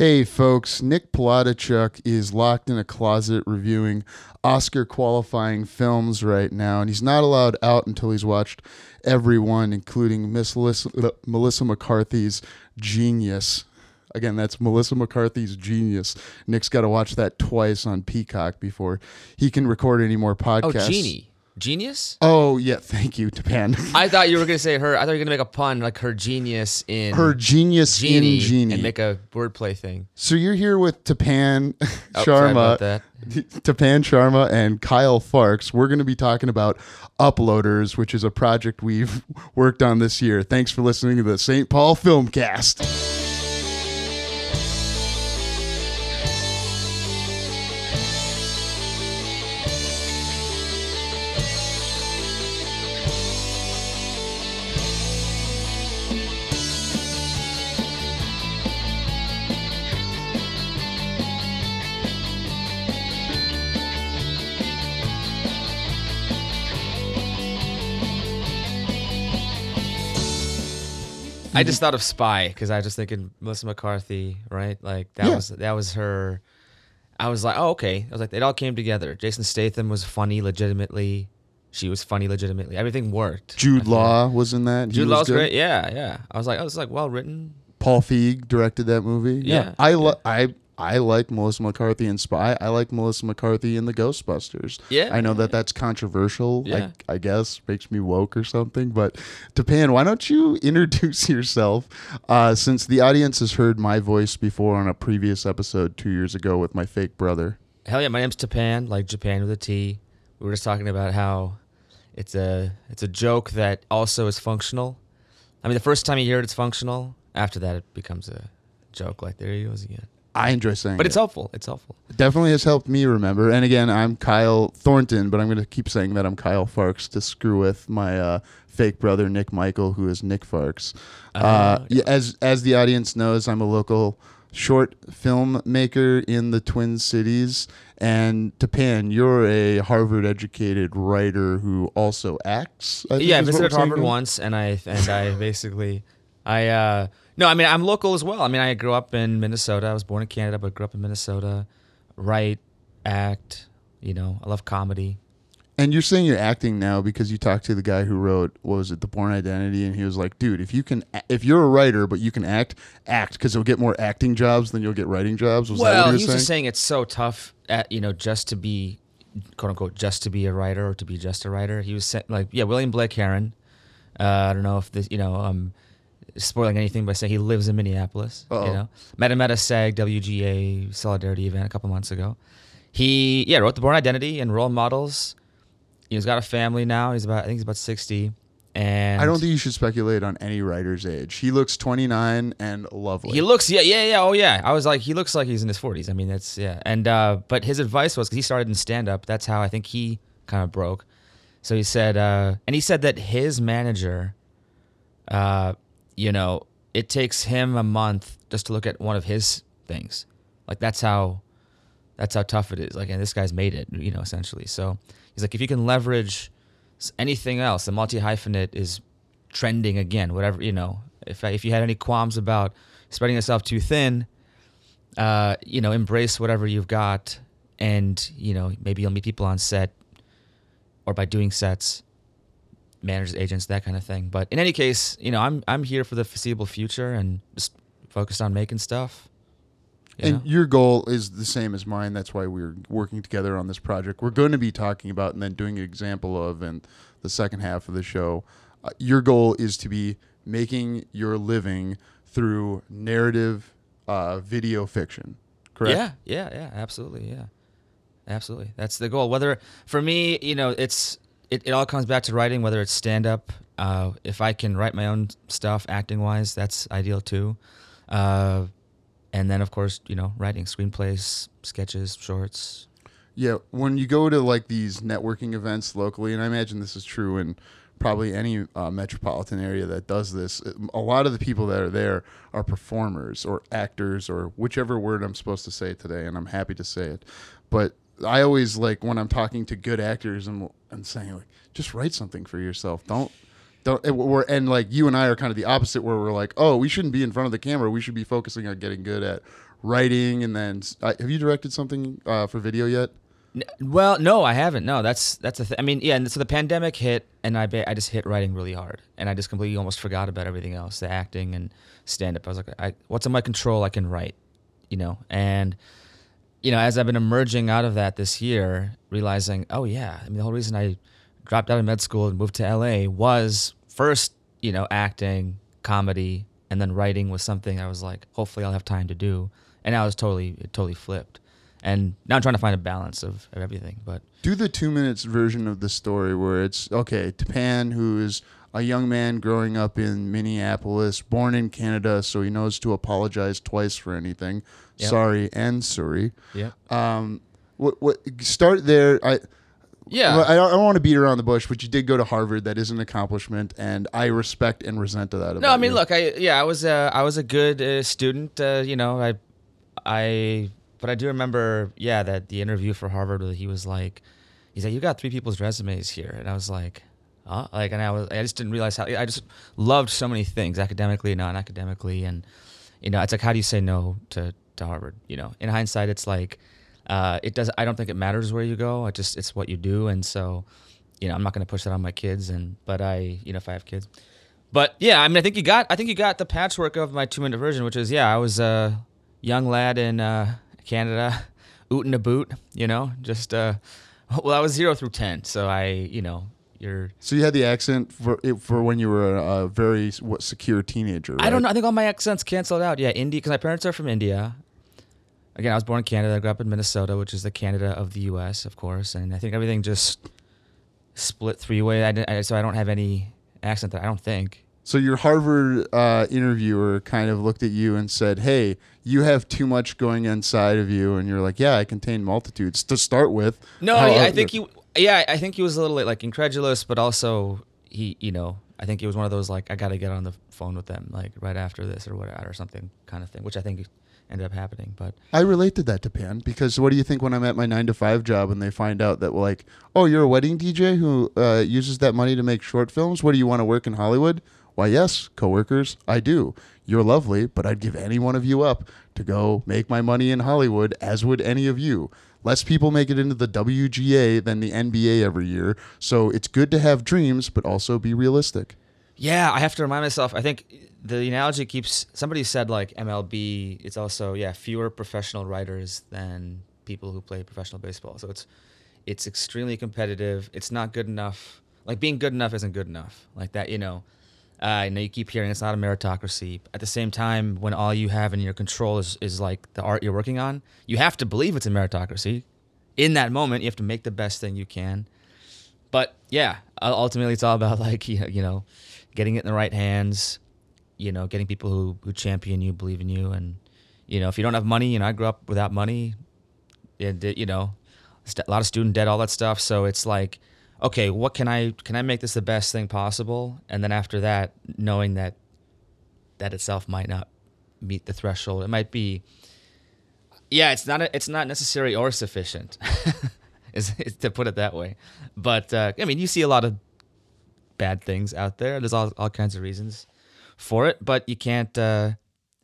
Hey, folks, Nick Palodichuk is locked in a closet reviewing Oscar qualifying films right now, and he's not allowed out until he's watched every one, including Miss Melissa, McCarthy's Genius. Again, that's Melissa McCarthy's Genius. Nick's got to watch that twice on Peacock before he can record any more podcasts. Oh. Genie. Genius? Oh, yeah, thank you, Tapan. I thought you were going to say her. I thought you were going to make a pun like her genius in Her genius Genie, in Genie. and make a wordplay thing. So you're here with Tapan Oh, sorry Sharma, about that. Tapan Sharma, and Kyle Farks. We're going to be talking about Uploaders, which is a project we've worked on this year. Thanks for listening to the St. Paul Filmcast. I just thought of Spy because I was just thinking Melissa McCarthy, right? Like that Yeah. was that was her. I was like, oh okay. I was like, it all came together. Jason Statham was funny, legitimately. She was funny, legitimately. Everything worked. Jude. Law was in that. He Jude Law's good. great. Yeah, yeah. I was like, oh, it's like well written. Paul Feig directed that movie. Yeah. I li- I I like Melissa McCarthy in Spy. I like Melissa McCarthy in the Ghostbusters. Yeah, I know that that's controversial. Yeah. I, I guess makes me woke or something. But Tapan, why don't you introduce yourself? Uh, since the audience has heard my voice before on a previous episode two years ago with my fake brother. Hell yeah, my name's Tapan, like Japan with a T. We were just talking about how it's a it's a joke that also is functional. I mean, the first time you hear it, it's functional. After that, it becomes a joke. Like there he goes again. I enjoy saying But it. it's helpful. It's helpful. definitely has helped me remember. And again, I'm Kyle Thorton, but I'm going to keep saying that I'm Kyle Farks to screw with my uh, fake brother Nick Michael, who is Nick Farks. uh, Oh, yeah, as as the audience knows, I'm a local short filmmaker in the Twin Cities. And Tapan, you're a Harvard-educated writer who also acts. I think yeah, I visited Harvard once, and I and I basically, I uh, no, I mean I'm local as well. I mean I grew up in Minnesota. I was born in Canada, but grew up in Minnesota. Write, act. You know, I love comedy. And you're saying you're acting now because you talked to the guy who wrote what was it, The Bourne Identity, and he was like, "Dude, if you can, if you're a writer but you can act, act because you'll get more acting jobs than you'll get writing jobs." Was that well, what he was just saying? saying it's so tough at you know just to be quote unquote just to be a writer or to be just a writer. He was saying like yeah, William Blake Herron. Uh, I don't know if this you know um spoiling anything by saying he lives in Minneapolis. Uh-oh. You know, met him at a SAG WGA solidarity event a couple months ago. He yeah wrote the Bourne Identity and role models. He's got a family now. He's about I think he's about sixty. And I don't think you should speculate on any writer's age. He looks 29 and lovely. He looks, yeah, yeah, yeah. Oh, yeah. I was like, he looks like he's in his forties. I mean, that's yeah. And uh, but his advice was because he started in stand up. That's how I think he kind of broke. So he said, uh, and he said that his manager, uh, you know, it takes him a month just to look at one of his things. Like that's how, that's how tough it is. Like, and this guy's made it, you know, essentially. So he's like, if you can leverage anything else, the multi hyphenate is trending again. Whatever you know, if if you had any qualms about spreading yourself too thin, uh, you know, embrace whatever you've got, and you know, maybe you'll meet people on set, or by doing sets, managers, agents, that kind of thing. But in any case, you know, I'm I'm here for the foreseeable future and just focused on making stuff. you and know? your goal is the same as mine. That's why we're working together on this project. We're going to be talking about and then doing an example of in the second half of the show. Uh, your goal is to be making your living through narrative uh, video fiction, correct? Yeah, yeah, yeah, absolutely, yeah, absolutely. That's the goal. Whether for me, you know, it's it, it all comes back to writing. Whether it's stand up, uh, if I can write my own stuff, acting wise, that's ideal too. Uh, and then of course, you know, writing screenplays, sketches, shorts. Yeah, when you go to like these networking events locally, and I imagine this is true in probably any uh, metropolitan area that does this, a lot of the people that are there are performers or actors or whichever word I'm supposed to say today, and I'm happy to say it. But I always like when I'm talking to good actors and and saying like, just write something for yourself. Don't don't we're and like you and I are kind of the opposite where we're like, oh, we shouldn't be in front of the camera. We should be focusing on getting good at writing and then uh, have you directed something uh, for video yet? Well, no, I haven't. No, that's that's a thing. I mean, yeah. And so the pandemic hit, and I ba- I just hit writing really hard, and I just completely almost forgot about everything else, the acting and stand up. I was like, I, what's in my control? I can write, you know. And you know, as I've been emerging out of that this year, realizing, oh yeah, I mean, the whole reason I dropped out of med school and moved to LA was first, you know, acting, comedy, and then writing was something I was like, hopefully I'll have time to do. And I was totally, it totally flipped. And now I'm trying to find a balance of, of everything. But Do the two minutes version of the story where it's okay, Tapan, who is a young man growing up in Minneapolis, born in Canada, so he knows to apologize twice for anything. Yep. Sorry and sorry. yeah, Um, what what start there? I yeah, I don't, I don't want to beat around the bush, but you did go to Harvard. That is an accomplishment, and I respect and resent that. About No, I mean, you. look, I yeah, I was uh, I was a good uh, student. Uh, you know, I I but I do remember, yeah, that the interview for Harvard, where he was like, he's like, you got three people's resumes here, and I was like, huh? Like, and I was, I just didn't realize how I just loved so many things, academically, and non-academically, and you know, it's like, how do you say no to to Harvard? You know, in hindsight, it's like, uh, it does. I don't think it matters where you go. It just it's what you do, and so. You know, I'm not going to push that on my kids, and but I, you know, if I have kids, but yeah, I mean, I think you got, I think you got the patchwork of my two minute version, which is, yeah, I was a young lad in uh, Canada, ootin' a boot, you know, just, uh, well, I was zero through 10. So I, you know, so you had the accent for for when you were a, very what, secure teenager. I don't know. I think all my accents canceled out. Yeah. India, because my parents are from India. Again, I was born in Canada. I grew up in Minnesota, which is the Canada of the U.S., of course. And I think everything just split three way. I, I, so I don't have any accent that I don't think. So your Harvard uh, interviewer kind of looked at you and said, "Hey, you have too much going inside of you," and you're like, "Yeah, I contain multitudes to start with." No, I, I think he. Yeah, I think he was a little like incredulous, but also he, you know, I think he was one of those like I got to get on the phone with them like right after this or whatever or something kind of thing, which I think ended up happening. But I related that to Pan because what do you think when I'm at my nine to five job and they find out that like, oh, you're a wedding DJ who uh, uses that money to make short films? What do you want to work in Hollywood? Why, yes, coworkers, I do. You're lovely, but I'd give any one of you up to go make my money in Hollywood, as would any of you. Less people make it into the WGA than the NBA every year, so it's good to have dreams, but also be realistic. yeah, I have to remind myself. I think the analogy keeps. Somebody said like MLB. It's also yeah fewer professional writers than people who play professional baseball. So it's it's extremely competitive. It's not good enough. Like being good enough isn't good enough. Like that, you know. Uh, you know, you keep hearing it's not a meritocracy. At the same time, when all you have in your control is, is like the art you're working on, you have to believe it's a meritocracy. In that moment, you have to make the best thing you can. But yeah, ultimately, it's all about like you know, getting it in the right hands. You know, getting people who who champion you, believe in you, and you know, if you don't have money, you know, I grew up without money, and you know, a lot of student debt, all that stuff. So it's like, okay, what can I can I make this the best thing possible? And then after that, knowing that that itself might not meet the threshold, it might be. Yeah, it's not a, it's not necessary or sufficient, is, is to put it that way. But uh, I mean, you see a lot of bad things out there. There's all all kinds of reasons for it, but you can't uh,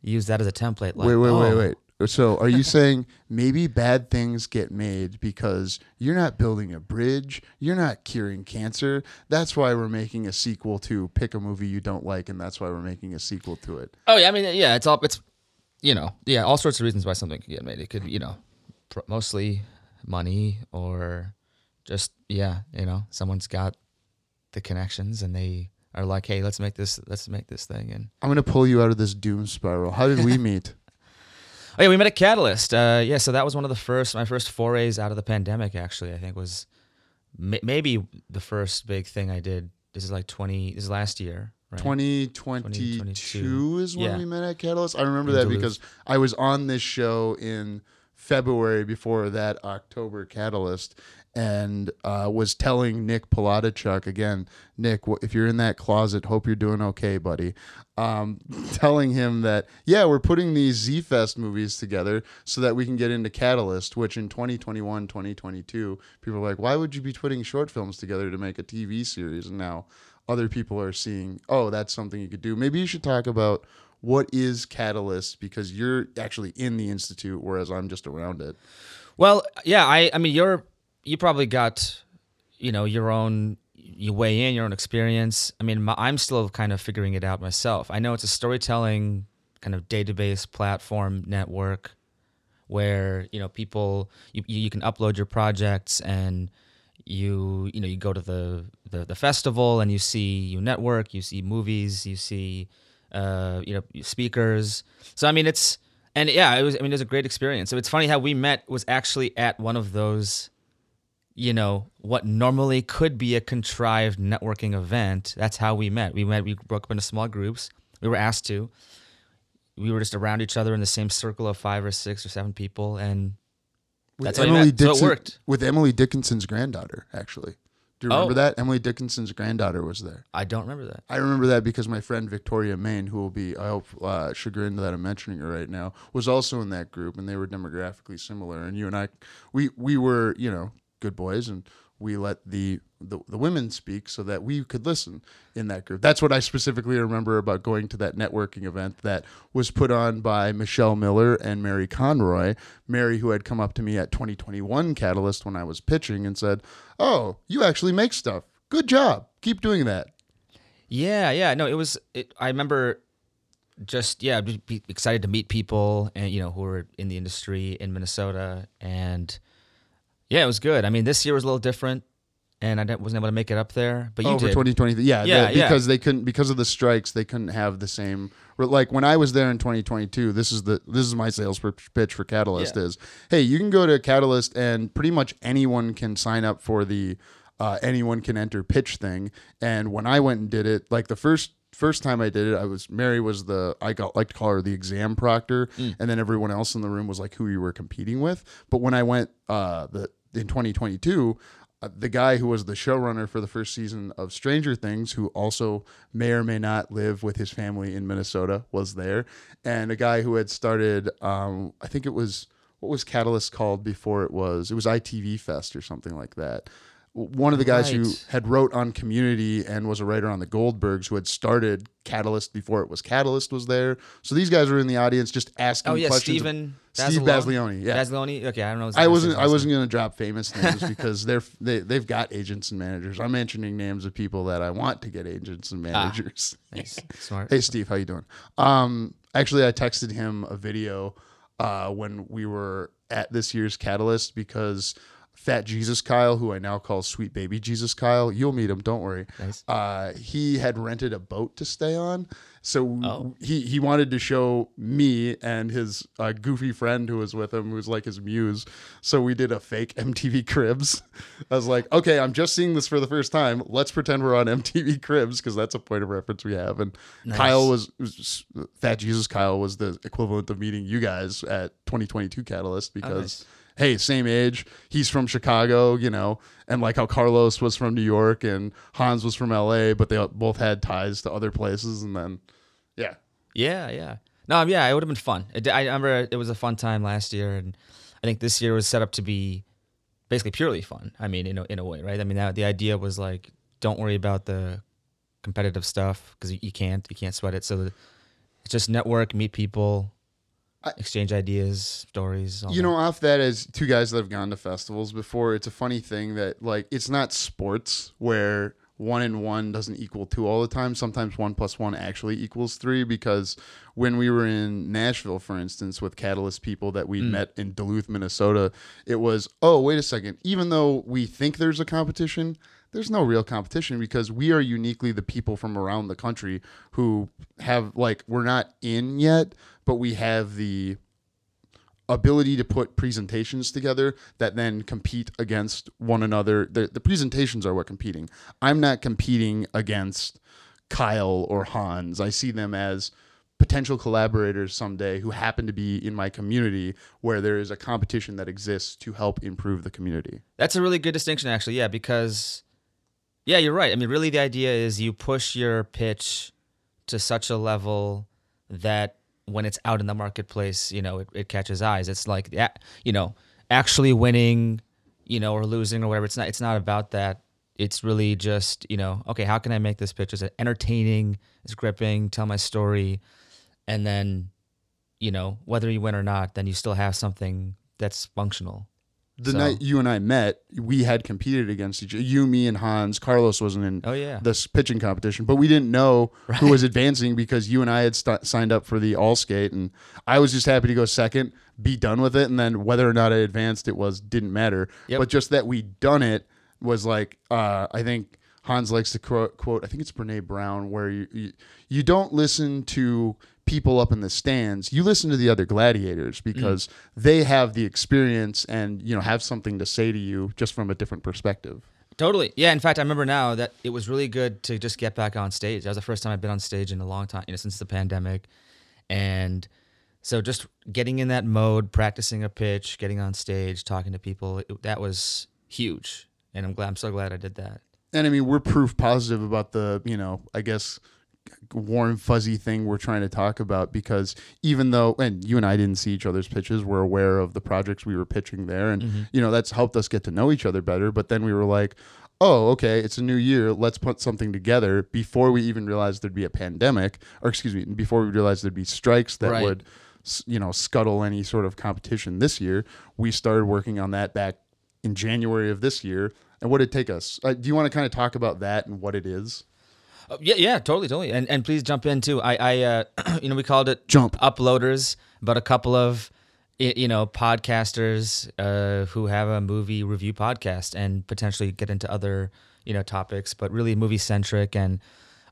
use that as a template. Like, wait, wait, oh, wait, wait. So, are you saying maybe bad things get made because you're not building a bridge, you're not curing cancer? That's why we're making a sequel to pick a movie you don't like, and that's why we're making a sequel to it. Oh yeah, I mean yeah, it's all it's you know yeah, all sorts of reasons why something could get made. It could you know pr- mostly money or just yeah you know someone's got the connections and they are like hey let's make this let's make this thing and I'm gonna pull you out of this doom spiral. How did we meet? oh yeah we met at Catalyst uh, yeah so that was one of the first my first forays out of the pandemic actually I think was ma- maybe the first big thing I did. This is like twenty this is last year right 2022 2022. is when Yeah. we met at Catalyst. I remember that because I was on this show in February before that October Catalyst and uh, was telling Nick Palodichuk again, Nick, if you're in that closet, hope you're doing okay, buddy. Um, telling him that, yeah, we're putting these Z Fest movies together so that we can get into Catalyst, which in 2021, 2022, people are like, why would you be putting short films together to make a TV series? And now other people are seeing, oh, that's something you could do. Maybe you should talk about what is Catalyst because you're actually in the institute, whereas I'm just around it. Well, yeah, I I mean you're you probably got you know your own you weigh in your own experience. I mean, my, I'm still kind of figuring it out myself. I know it's a storytelling kind of database platform network where you know people you, you can upload your projects and you you know you go to the, the the festival and you see you network you see movies you see uh you know speakers so i mean it's and yeah it was i mean it was a great experience so it's funny how we met was actually at one of those you know what normally could be a contrived networking event that's how we met we met we broke up into small groups we were asked to we were just around each other in the same circle of five or six or seven people and that's how we met. So it worked. with Emily Dickinson's granddaughter, actually. Do you remember Oh. that? Emily Dickinson's granddaughter was there. i don't remember that I remember that because my friend Victoria Main, who will be, I hope, uh, chagrined that I'm mentioning her right now, was also in that group, and they were demographically similar. And you and I, we we were, you know, good boys, and we let the, the the women speak so that we could listen in that group. That's what I specifically remember about going to that networking event that was put on by Michelle Miller and Mary Conroy. Mary, who had come up to me at 2021 Catalyst when I was pitching and said, "Oh, you actually make stuff. Good job. Keep doing that." Yeah, yeah. No, it was. It, I remember just yeah, excited to meet people and you know who were in the industry in Minnesota, and yeah, it was good. I mean, this year was a little different, and I wasn't able to make it up there, but you oh, for did. 2020. Yeah, Yeah, the- yeah. because they couldn't because of the strikes, they couldn't have the same. Like when I was there in 2022, this is the this is my sales pitch for Catalyst Yeah. is, hey, you can go to Catalyst and pretty much anyone can sign up for the uh, anyone can enter pitch thing. And when I went and did it, like the first first time I did it, I was Mary was the I got like to call her the exam proctor, Mm. and then everyone else in the room was like who you were competing with. But when I went uh, the in 2022 uh, the guy who was the showrunner for the first season of Stranger Things, who also may or may not live with his family in Minnesota, was there, and a guy who had started, um, I think it was what was Catalyst called before it was, it was ITV Fest or something like that. One of the guys who had wrote on Community and was a writer on the Goldbergs, who had started Catalyst before it was Catalyst, was there. So these guys were in the audience just asking oh yeah, questions. Stephen. Steve Basilone? Basleoni, yeah. Basilone. Okay, I don't know. I wasn't. I wasn't going to drop famous names because they're they they've got agents and managers. I'm mentioning names of people that I want to get agents and managers. Nice. Smart. hey Steve, how you doing? Um, actually, I texted him a video uh, when we were at this year's Catalyst because Fat Jesus Kyle, who I now call Sweet Baby Jesus Kyle, you'll meet him. Don't worry. Nice. Uh, he had rented a boat to stay on, so Oh. he he wanted to show me and his uh, goofy friend who was with him, who was like his muse. So we did a fake MTV Cribs. I was like, okay, I'm just seeing this for the first time. Let's pretend we're on MTV Cribs because that's a point of reference we have. And Kyle was, was Fat Jesus. Kyle was the equivalent of meeting you guys at 2022 Catalyst because. nice. Hey, same age. He's from Chicago, you know, and like how Carlos was from New York and Hans was from LA, but they both had ties to other places. And then, yeah, Yeah, yeah. No, um, yeah, it would have been fun. It, I remember it was a fun time last year, and I think this year was set up to be basically purely fun. I mean, in a, in a way, right? I mean, that, the idea was like, don't worry about the competitive stuff because you, can't, you can't sweat it. So it's just network, meet people, I- exchange ideas, stories. All you that. know, off that as two guys that have gone to festivals before, it's a funny thing that like it's not sports where one and one doesn't equal two all the time. Sometimes one plus one actually equals three because when we were in Nashville, for instance, with Catalyst people that we mm. met in Duluth, Minnesota, it was, oh, wait a second. Even though we think there's a competition, there's no real competition because we are uniquely the people from around the country who have like we're not in yet, but we have the ability to put presentations together that then compete against one another. The, the presentations are what competing. I'm not competing against Kyle or Hans. I see them as potential collaborators someday who happen to be in my community where there is a competition that exists to help improve the community. That's a really good distinction, actually. Yeah, because yeah, you're right. I mean, really, the idea is you push your pitch to such a level that when it's out in the marketplace, you know, it, it catches eyes. It's like, you know, actually winning, you know, or losing or whatever. It's not. It's not about that. It's really just, you know, okay, how can I make this pitch as entertaining, as gripping, tell my story, and then, you know, whether you win or not, then you still have something that's functional. The So- night you and I met, we had competed against each other. You, me, and Hans. Carlos wasn't in Oh yeah, this pitching competition, but we didn't know who was advancing because you and I had st- signed up for the all skate, and I was just happy to go second, be done with it, and then whether or not I advanced, it was didn't matter. Yep. But just that we'd done it was like uh, I think Hans likes to quote, quote I think it's Brene Brown, where you, you you don't listen to people up in the stands you listen to the other gladiators mm. because they have the experience and you know have something to say to you just from a different perspective Totally. Yeah. In fact, I remember now that it was really good to just get back on stage. That was the first time I've been on stage in a long time, you know, since the pandemic. And so just getting in that mode, practicing a pitch, getting on stage, talking to people, it, that was huge. And I'm glad, I'm so glad I did that. And I mean, we're proof positive about the, you know, I guess warm fuzzy thing we're trying to talk about because even though and you and I didn't see each other's pitches, we're aware of the projects we were pitching there and you know, that's helped us get to know each other better, but then we were like, "Oh, okay, it's a new year. Let's put something together." Before we even realized there'd be a pandemic, or excuse me, before we realized there'd be strikes that Right. would you know, scuttle any sort of competition this year, we started working on that back in January of this year. And what did it take us? Uh, do you want to kind of talk about that and what it is? Oh, yeah, yeah, totally, totally. And and please jump in too. I, I, uh, you know, we called it Jump. uploaders, but a couple of, you know, podcasters uh, who have a movie review podcast and potentially get into other, you know, topics, but really movie centric. And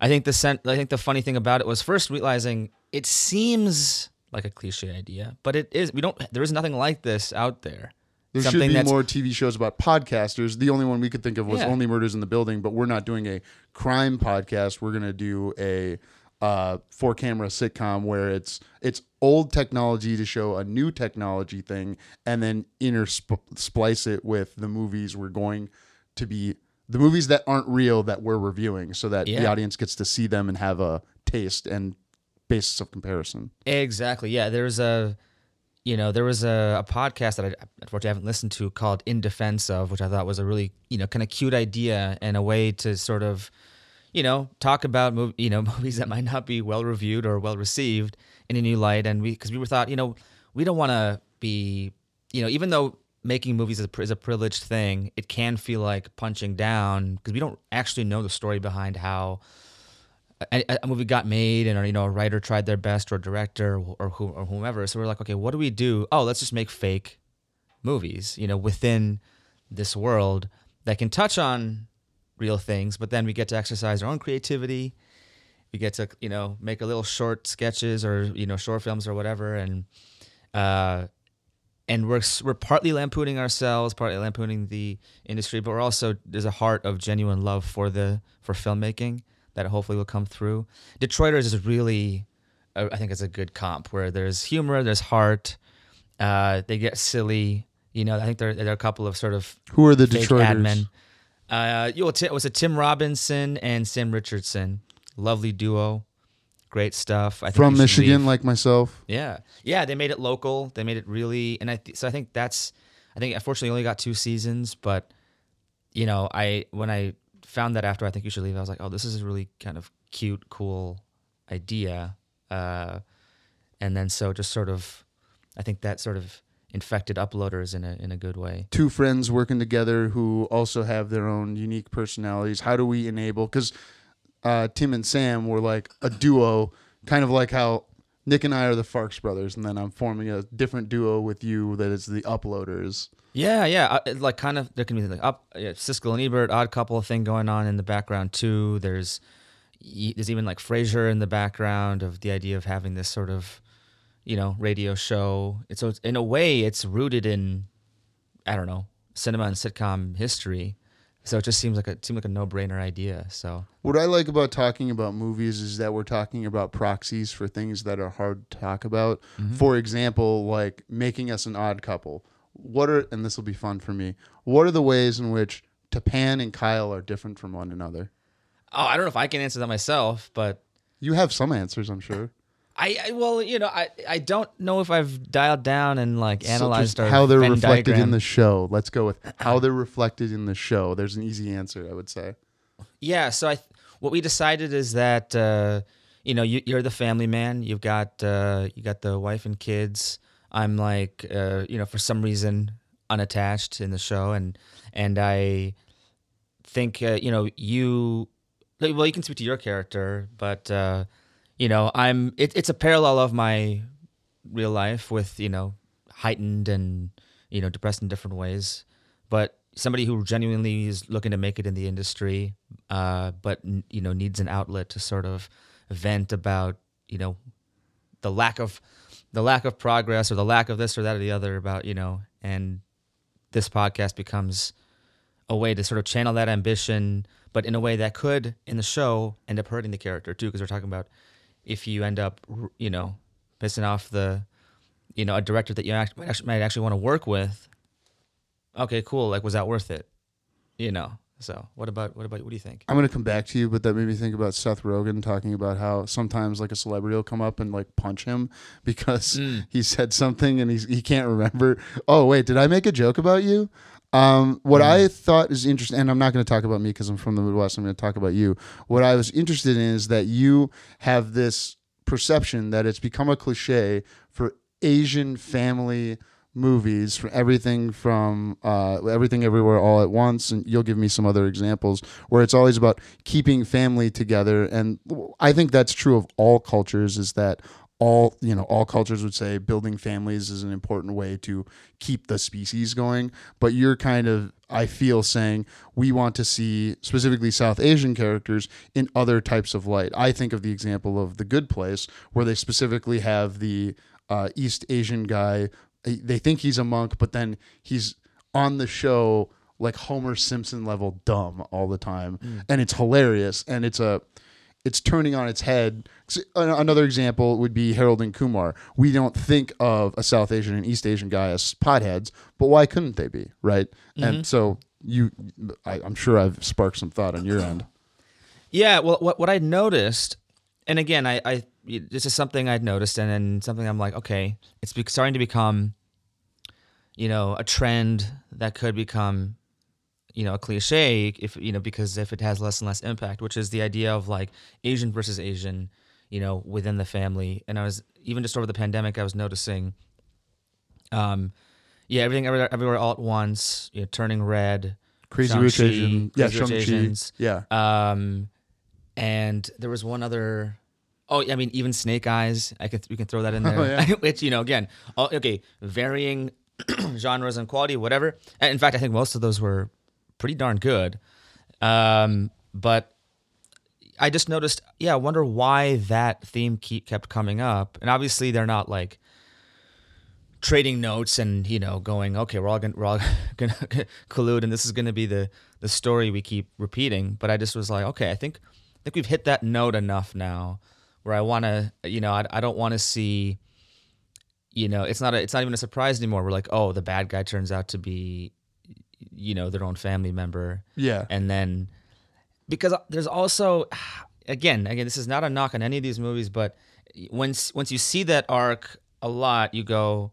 I think the cent- I think the funny thing about it was first realizing it seems like a cliche idea, but it is. We don't. There is nothing like this out there. There Something should be more TV shows about podcasters. The only one we could think of was Yeah. Only Murders in the Building, but we're not doing a crime podcast. We're going to do a uh, four camera sitcom where it's it's old technology to show a new technology thing, and then intersplice it with the movies we're going to be the movies that aren't real that we're reviewing, so that the audience gets to see them and have a taste and basis of comparison. Exactly. Yeah. There's a, you know, there was a, a podcast that I unfortunately haven't listened to called In Defense of, which I thought was a really, you know, kind of cute idea and a way to sort of, you know, talk about, mov- you know, movies that might not be well reviewed or well received in a new light. And we, because we were thought, you know, we don't want to be, you know, even though making movies is a, is a privileged thing, it can feel like punching down because we don't actually know the story behind how a, movie got made and you know a writer tried their best or a director or, who, or whomever. So we're like okay what do we do? Oh let's just make fake movies you know within this world that can touch on real things but then we get to exercise our own creativity. We get to you know make a little short sketches or you know short films or whatever. And uh and we're we're partly lampooning ourselves, partly lampooning the industry, but we're also there's a heart of genuine love for the for filmmaking that hopefully will come through. Detroiters is really, uh, I think, it's a good comp where there's humor, there's heart. Uh, they get silly, you know. I think there there are a couple of sort of Who are the Detroiters? admin. Uh, you know, it was a Tim Robinson and Sam Richardson, lovely duo, great stuff. I think From Michigan, leave. like myself. Yeah, yeah, they made it local. They made it really, and I th- so I think that's. I think unfortunately only got two seasons, but you know, I when I found that after I think you should leave, I was like, oh, this is a really kind of cute, cool idea. Uh, and then so just sort of, I think that sort of infected uploaders in a in a good way. two friends working together who also have their own unique personalities. How do we enable? Because uh, Tim and Sam were like a duo, kind of like how Nick and I are the Farks brothers, and then I'm forming a different duo with you that is the Uploaders. Yeah, yeah. Uh, like kind of there can be like up yeah, Siskel and Ebert, odd couple thing going on in the background too. There's there's even like Frasier in the background of the idea of having this sort of you know radio show. It's so in a way it's rooted in I don't know cinema and sitcom history. So it just seems like a seemed like a no brainer idea. So What I like about talking about movies is that we're talking about proxies for things that are hard to talk about. Mm-hmm. For example, like making us an odd couple. What are and this will be fun for me. What are the ways in which Tapan and Kyle are different from one another? oh, I don't know if I can answer that myself, but You have some answers, I'm sure. I, I well you know I I don't know if I've dialed down and like So analyzed our how they're Venn reflected in the show. Let's go with how they're reflected in the show. There's an easy answer, I would say. Yeah. So I, what we decided is that, uh, you know, you, you're the family man. You've got uh, you got the wife and kids. I'm like, uh, you know, for some reason unattached in the show, and and I think uh, you know you. Well, you can speak to your character, but uh, you know, I'm. It, it's a parallel of my real life with you know heightened and you know depressed in different ways, but somebody who genuinely is looking to make it in the industry, uh, but you know needs an outlet to sort of vent about you know the lack of the lack of progress or the lack of this or that or the other about you know and this podcast becomes a way to sort of channel that ambition but in a way that could in the show end up hurting the character too because we're talking about if you end up you know pissing off the you know a director that you act, might actually, might actually want to work with okay cool like was that worth it you know so what about what about what do you think? I'm gonna come back to you, but that made me think about Seth Rogen talking about how sometimes like a celebrity will come up and like punch him because mm. he said something and he's he can't remember. Oh wait, did I make a joke about you? Um, what mm. I thought is interesting, and I'm not going to talk about me because I'm from the Midwest. I'm going to talk about you. What I was interested in is that you have this perception that it's become a cliche for Asian family movies from everything from uh, everything everywhere all at once and you'll give me some other examples where it's always about keeping family together and i think that's true of all cultures is that all you know all cultures would say building families is an important way to keep the species going. But you're kind of i feel saying we want to see specifically south asian characters in other types of light. I think of the example of the good place where they specifically have the uh, east asian guy. They think he's a monk, but then he's on the show like Homer Simpson level dumb all the time, mm. and it's hilarious, and it's a it's turning on its head. Another example would be Harold and Kumar. We don't think of a South Asian and East Asian guy as potheads, but why couldn't they be, right? Mm-hmm. And so you, I, I'm sure I've sparked some thought on your end. Yeah, well, what what I noticed, and again, I, I this is something I'd noticed, and then something I'm like, okay, it's starting to become, you know, a trend that could become, you know, a cliche if you know because if it has less and less impact, which is the idea of like Asian versus Asian, you know, within the family. And I was even just over the pandemic, I was noticing, um, yeah, everything everywhere, everywhere all at once, you know, turning red. Crazy Rich Asian, yeah, Shang-Chi, yeah. Um, and there was one other Oh, I mean, even Snake Eyes. I could we can throw that in there. Oh, yeah. Which you know, again, all, okay, varying genres and quality, whatever. And in fact, I think most of those were pretty darn good. Um, but I just noticed, yeah, I wonder why that theme keep, kept coming up. And obviously, they're not like trading notes and you know going, okay, we're all gonna we're all gonna collude, and this is gonna be the the story we keep repeating. But I just was like, okay, I think I think we've hit that note enough now where I want to, you know, I, I don't want to see, you know, it's not a, it's not even a surprise anymore. We're like, oh, the bad guy turns out to be, you know, their own family member. Yeah. And then because there's also, again, again, this is not a knock on any of these movies, but once once you see that arc a lot, you go,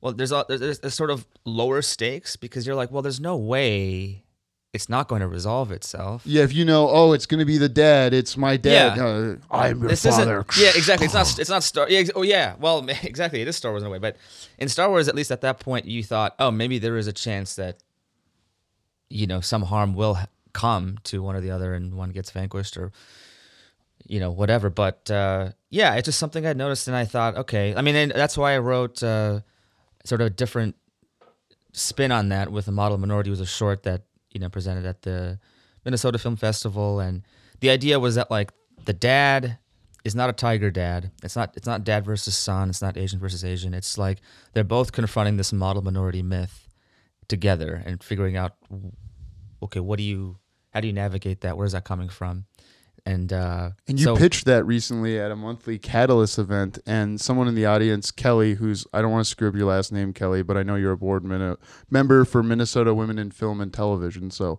well, there's a, there's, there's sort of lower stakes because you're like, well, there's no way it's not going to resolve itself. Yeah, if you know, oh, it's going to be the dad. It's my dad. Yeah. Uh, I'm your this father. yeah, exactly. It's not. It's not Star. Yeah, oh, yeah. Well, exactly. It is Star Wars in a way, but in Star Wars, at least at that point, you thought, oh, maybe there is a chance that, you know, some harm will come to one or the other, and one gets vanquished, or, you know, whatever. But uh, yeah, it's just something I noticed, and I thought, okay. I mean, that's why I wrote uh, sort of a different spin on that with the model minority was a short that you know presented at the Minnesota Film Festival, and the idea was that like the dad is not a tiger dad. It's not it's not dad versus son. It's not Asian versus Asian. It's like they're both confronting this model minority myth together and figuring out okay, what do you how do you navigate that? Where's that coming from? and uh, and you so, pitched that recently at a monthly Catalyst event, and someone in the audience, Kelly, who's I don't want to screw up your last name, Kelly, but I know you're a board min- member for Minnesota Women in Film and Television, so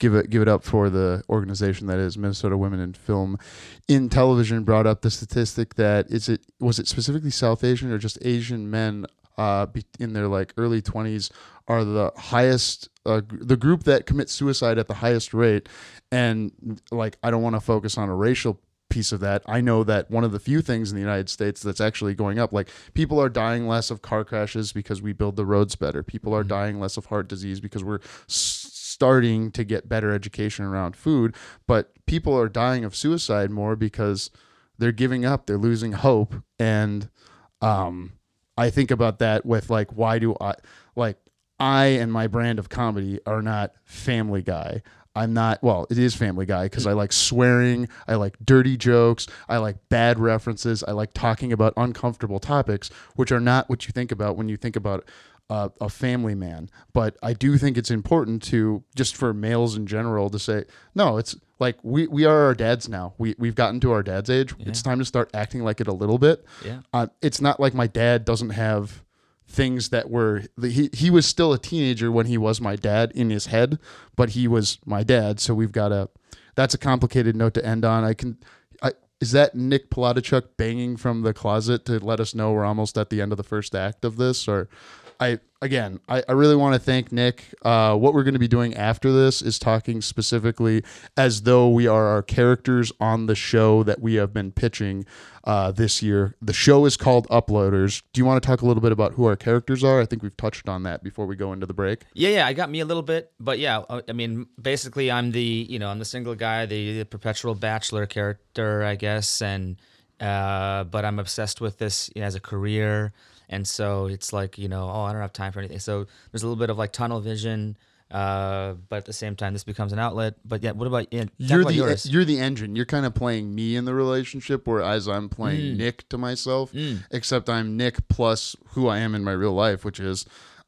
give it give it up for the organization that is Minnesota Women in Film in Television. Brought up the statistic that is it was it specifically South Asian or just Asian men uh, in their like early twenties are the highest uh, the group that commits suicide at the highest rate and like i don't want to focus on a racial piece of that. I know that one of the few things in the United States that's actually going up, like people are dying less of car crashes because we build the roads better. People are dying less of heart disease because we're s- starting to get better education around food. But people are dying of suicide more because they're giving up, they're losing hope. And um, I think about that with like, why do I like I and my brand of comedy are not Family Guy. I'm not, well, it is Family Guy because I like swearing, I like dirty jokes, I like bad references, I like talking about uncomfortable topics, which are not what you think about when you think about uh, a family man. But I do think it's important to, just for males in general, to say, no, it's like we, we are our dads now. We, we've gotten to our dad's age. It's time to start acting like it a little bit. Yeah. Uh, it's not like my dad doesn't have things that were he he was still a teenager when he was my dad in his head, but he was my dad. So we've got a that's a complicated note to end on. I can I is that Nick Palodichuk banging from the closet to let us know we're almost at the end of the first act of this or I again, I, I really want to thank Nick. Uh, what we're going to be doing after this is talking specifically as though we are our characters on the show that we have been pitching uh, this year. The show is called Uploaders. Do you want to talk a little bit about who our characters are? I think we've touched on that before we go into the break. Yeah, yeah, I got me a little bit, but yeah, uh, I mean, basically, I'm the you know I'm the single guy, the, the perpetual bachelor character, I guess, and uh, but I'm obsessed with this you know, as a career, and so it's like you know, oh, I don't have time for anything. So there's a little bit of like tunnel vision, uh, but at the same time, this becomes an outlet. But yeah, what about, yeah, You're about the yours? you're the engine. You're kind of playing me in the relationship, whereas I'm playing Nick to myself. Except I'm Nick plus who I am in my real life, which is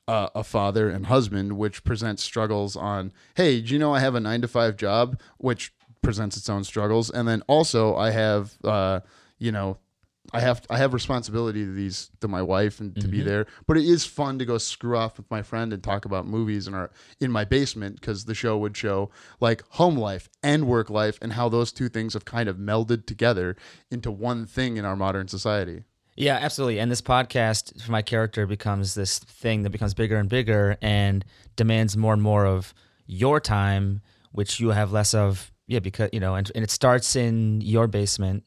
uh, a father and husband, which presents struggles on. Hey, do you know I have a nine to five job, which presents its own struggles, and then also I have, uh, you know. I have I have responsibility to these to my wife and to be mm-hmm. there, but it is fun to go screw off with my friend and talk about movies in our in my basement because the show would show like home life and work life and how those two things have kind of melded together into one thing in our modern society. Yeah, absolutely. And this podcast for my character becomes this thing that becomes bigger and bigger and demands more and more of your time, which you have less of. Yeah, because you know, and, and it starts in your basement,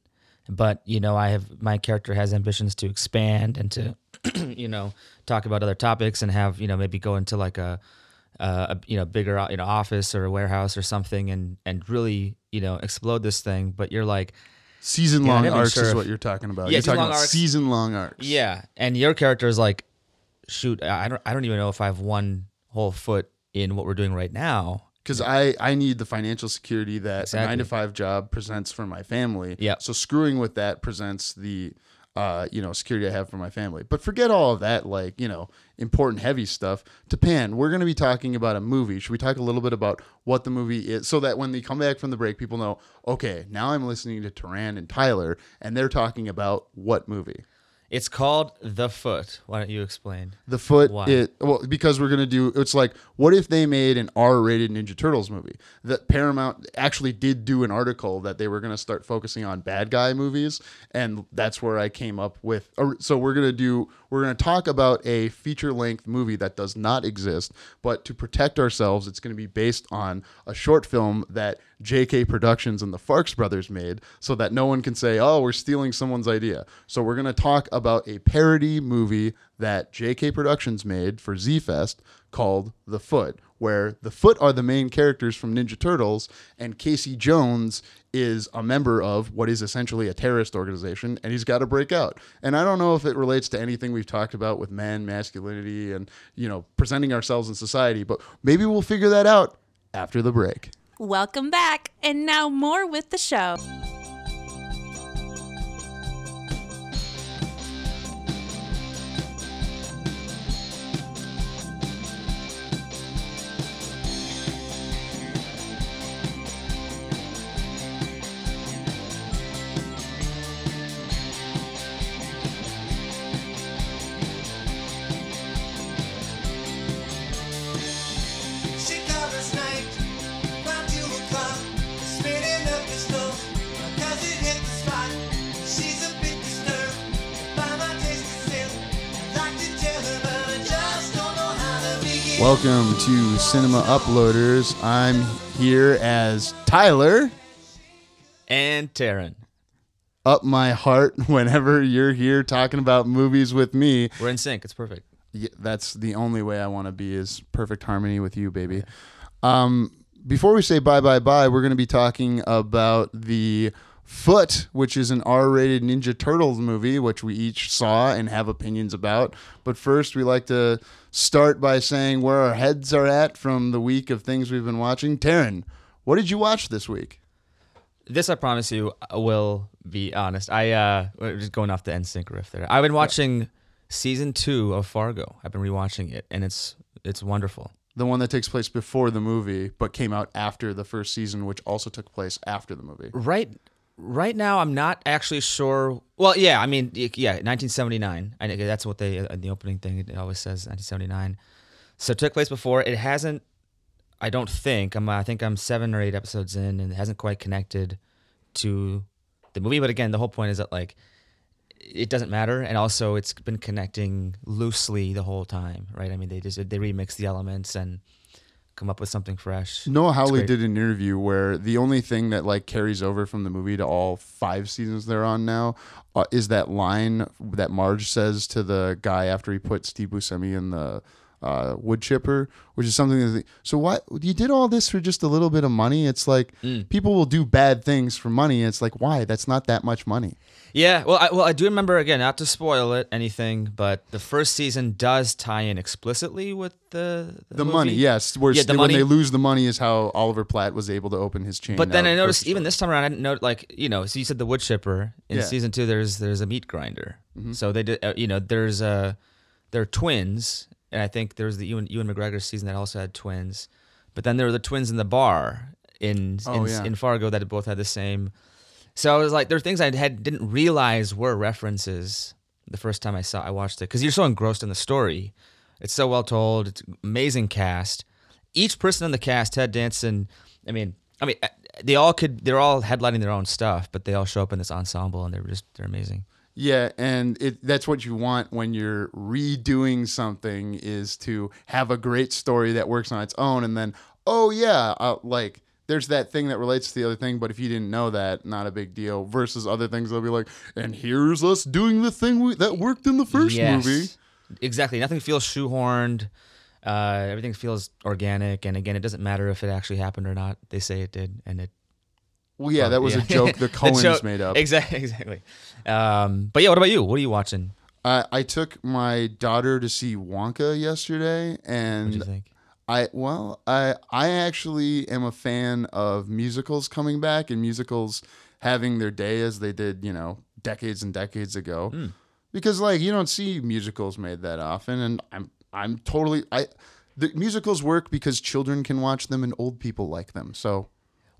but you know, I have my character has ambitions to expand and to, you know, talk about other topics and have you know maybe go into like a, uh, a you know bigger you know office or a warehouse or something and and really you know explode this thing. But you're like. Season long I'm not arcs sure is if- what you're talking about. Yeah, you're talking about arcs. season long arcs. Yeah, and your character is like, shoot, I don't, I don't even know if I have one whole foot in what we're doing right now. Because I I need the financial security that a nine to five job presents for my family. Yeah. So screwing with that presents the uh you know security I have for my family. But forget all of that like you know important heavy stuff. Tapan, we're going to be talking about a movie. Should we talk a little bit about what the movie is, so that when they come back from the break, people know okay now I'm listening to Taran and Tyler, and they're talking about what movie. It's called The Foot. Why don't you explain? The foot Why? it well because we're gonna do it's like what if they made an R-rated Ninja Turtles movie? That Paramount actually did do an article that they were gonna start focusing on bad guy movies, and that's where I came up with. So we're gonna do we're gonna talk about a feature length movie that does not exist, but to protect ourselves, it's gonna be based on a short film that JK Productions and the Farks brothers made, so that no one can say, "Oh, we're stealing someone's idea." So we're gonna talk about a parody movie that JK Productions made for Z Fest called The Foot, where the Foot are the main characters from Ninja Turtles, and Casey Jones is a member of what is essentially a terrorist organization, and he's got to break out. And I don't know if it relates to anything we've talked about with men, masculinity, and you know presenting ourselves in society, but maybe we'll figure that out after the break. Welcome back, and now more with the show. Cinema Uploaders. I'm here as Tyler. And Taryn. up my heart whenever you're here talking about movies with me. We're in sync. It's perfect. Yeah, that's the only way I want to be is perfect harmony with you, baby. Um, before we say bye bye bye, we're going to be talking about the Foot, which is an R-rated Ninja Turtles movie, which we each saw and have opinions about. But first, we like to start by saying where our heads are at from the week of things we've been watching. Taryn, what did you watch this week? This I promise you uh, will be honest. I uh just going off the NSYNC riff there. I've been watching season two of Fargo. I've been rewatching it, and it's it's wonderful. The one that takes place before the movie, but came out after the first season, which also took place after the movie. Right right now, I'm not actually sure. Well, yeah, I mean, yeah, 1979. I that's what they in the opening thing. It always says 1979. So it took place before. It hasn't. I don't think I'm. I think I'm seven or eight episodes in, and it hasn't quite connected to the movie. But again, the whole point is that like it doesn't matter, and also it's been connecting loosely the whole time, right? I mean, they just they remix the elements and come up with something fresh. Noah great. did an interview where the only thing that like carries over from the movie to all five seasons they're on now uh, is that line that Marge says to the guy after he put Steve Buscemi in the uh, wood chipper, which is something that. So what you did all this for just a little bit of money? It's like Mm. people will do bad things for money. It's like why? That's not that much money. Yeah, well, I, well, I do remember again, not to spoil it anything, but the first season does tie in explicitly with the The movie. money, yes. Where Yeah, the when money- they lose the money is how Oliver Platt was able to open his chain. But then I noticed even this time around, I didn't know like you know. So you said the wood chipper in Yeah. Mm-hmm. season two. There's there's a meat grinder. So they did uh, you know there's uh they're twins, and I think there was the Ewan, Ewan McGregor season that also had twins. But then there were the twins in the bar in Oh, in, yeah. in Fargo that both had the same. So I was like, there are things I had didn't realize were references the first time I saw I watched it because you're so engrossed in the story. It's so well told. It's amazing cast. Each person in the cast, Ted Danson. I mean, I mean, uh, they all could. They're all headlining their own stuff, but they all show up in this ensemble, and they're just they're amazing. Yeah, and it that's what you want when you're redoing something is to have a great story that works on its own, and then oh yeah, uh, like there's that thing that relates to the other thing, but if you didn't know that, not a big deal. Versus other things, they'll be like, and here's us doing the thing we, that worked in the first Yes. movie. Exactly. Nothing feels shoehorned. Uh, everything feels organic, and again, it doesn't matter if it actually happened or not. They say it did, and it Well, yeah, that was yeah. a joke the Coens joke- made up. Exactly. Exactly. Um, but yeah, what about you? What are you watching? I, I took my daughter to see Wonka yesterday, What do and you think? I well, I I actually am a fan of musicals coming back and musicals having their day as they did, you know, decades and decades ago. Hmm. Because like you don't see musicals made that often and I'm I'm totally I the musicals work because children can watch them and old people like them. So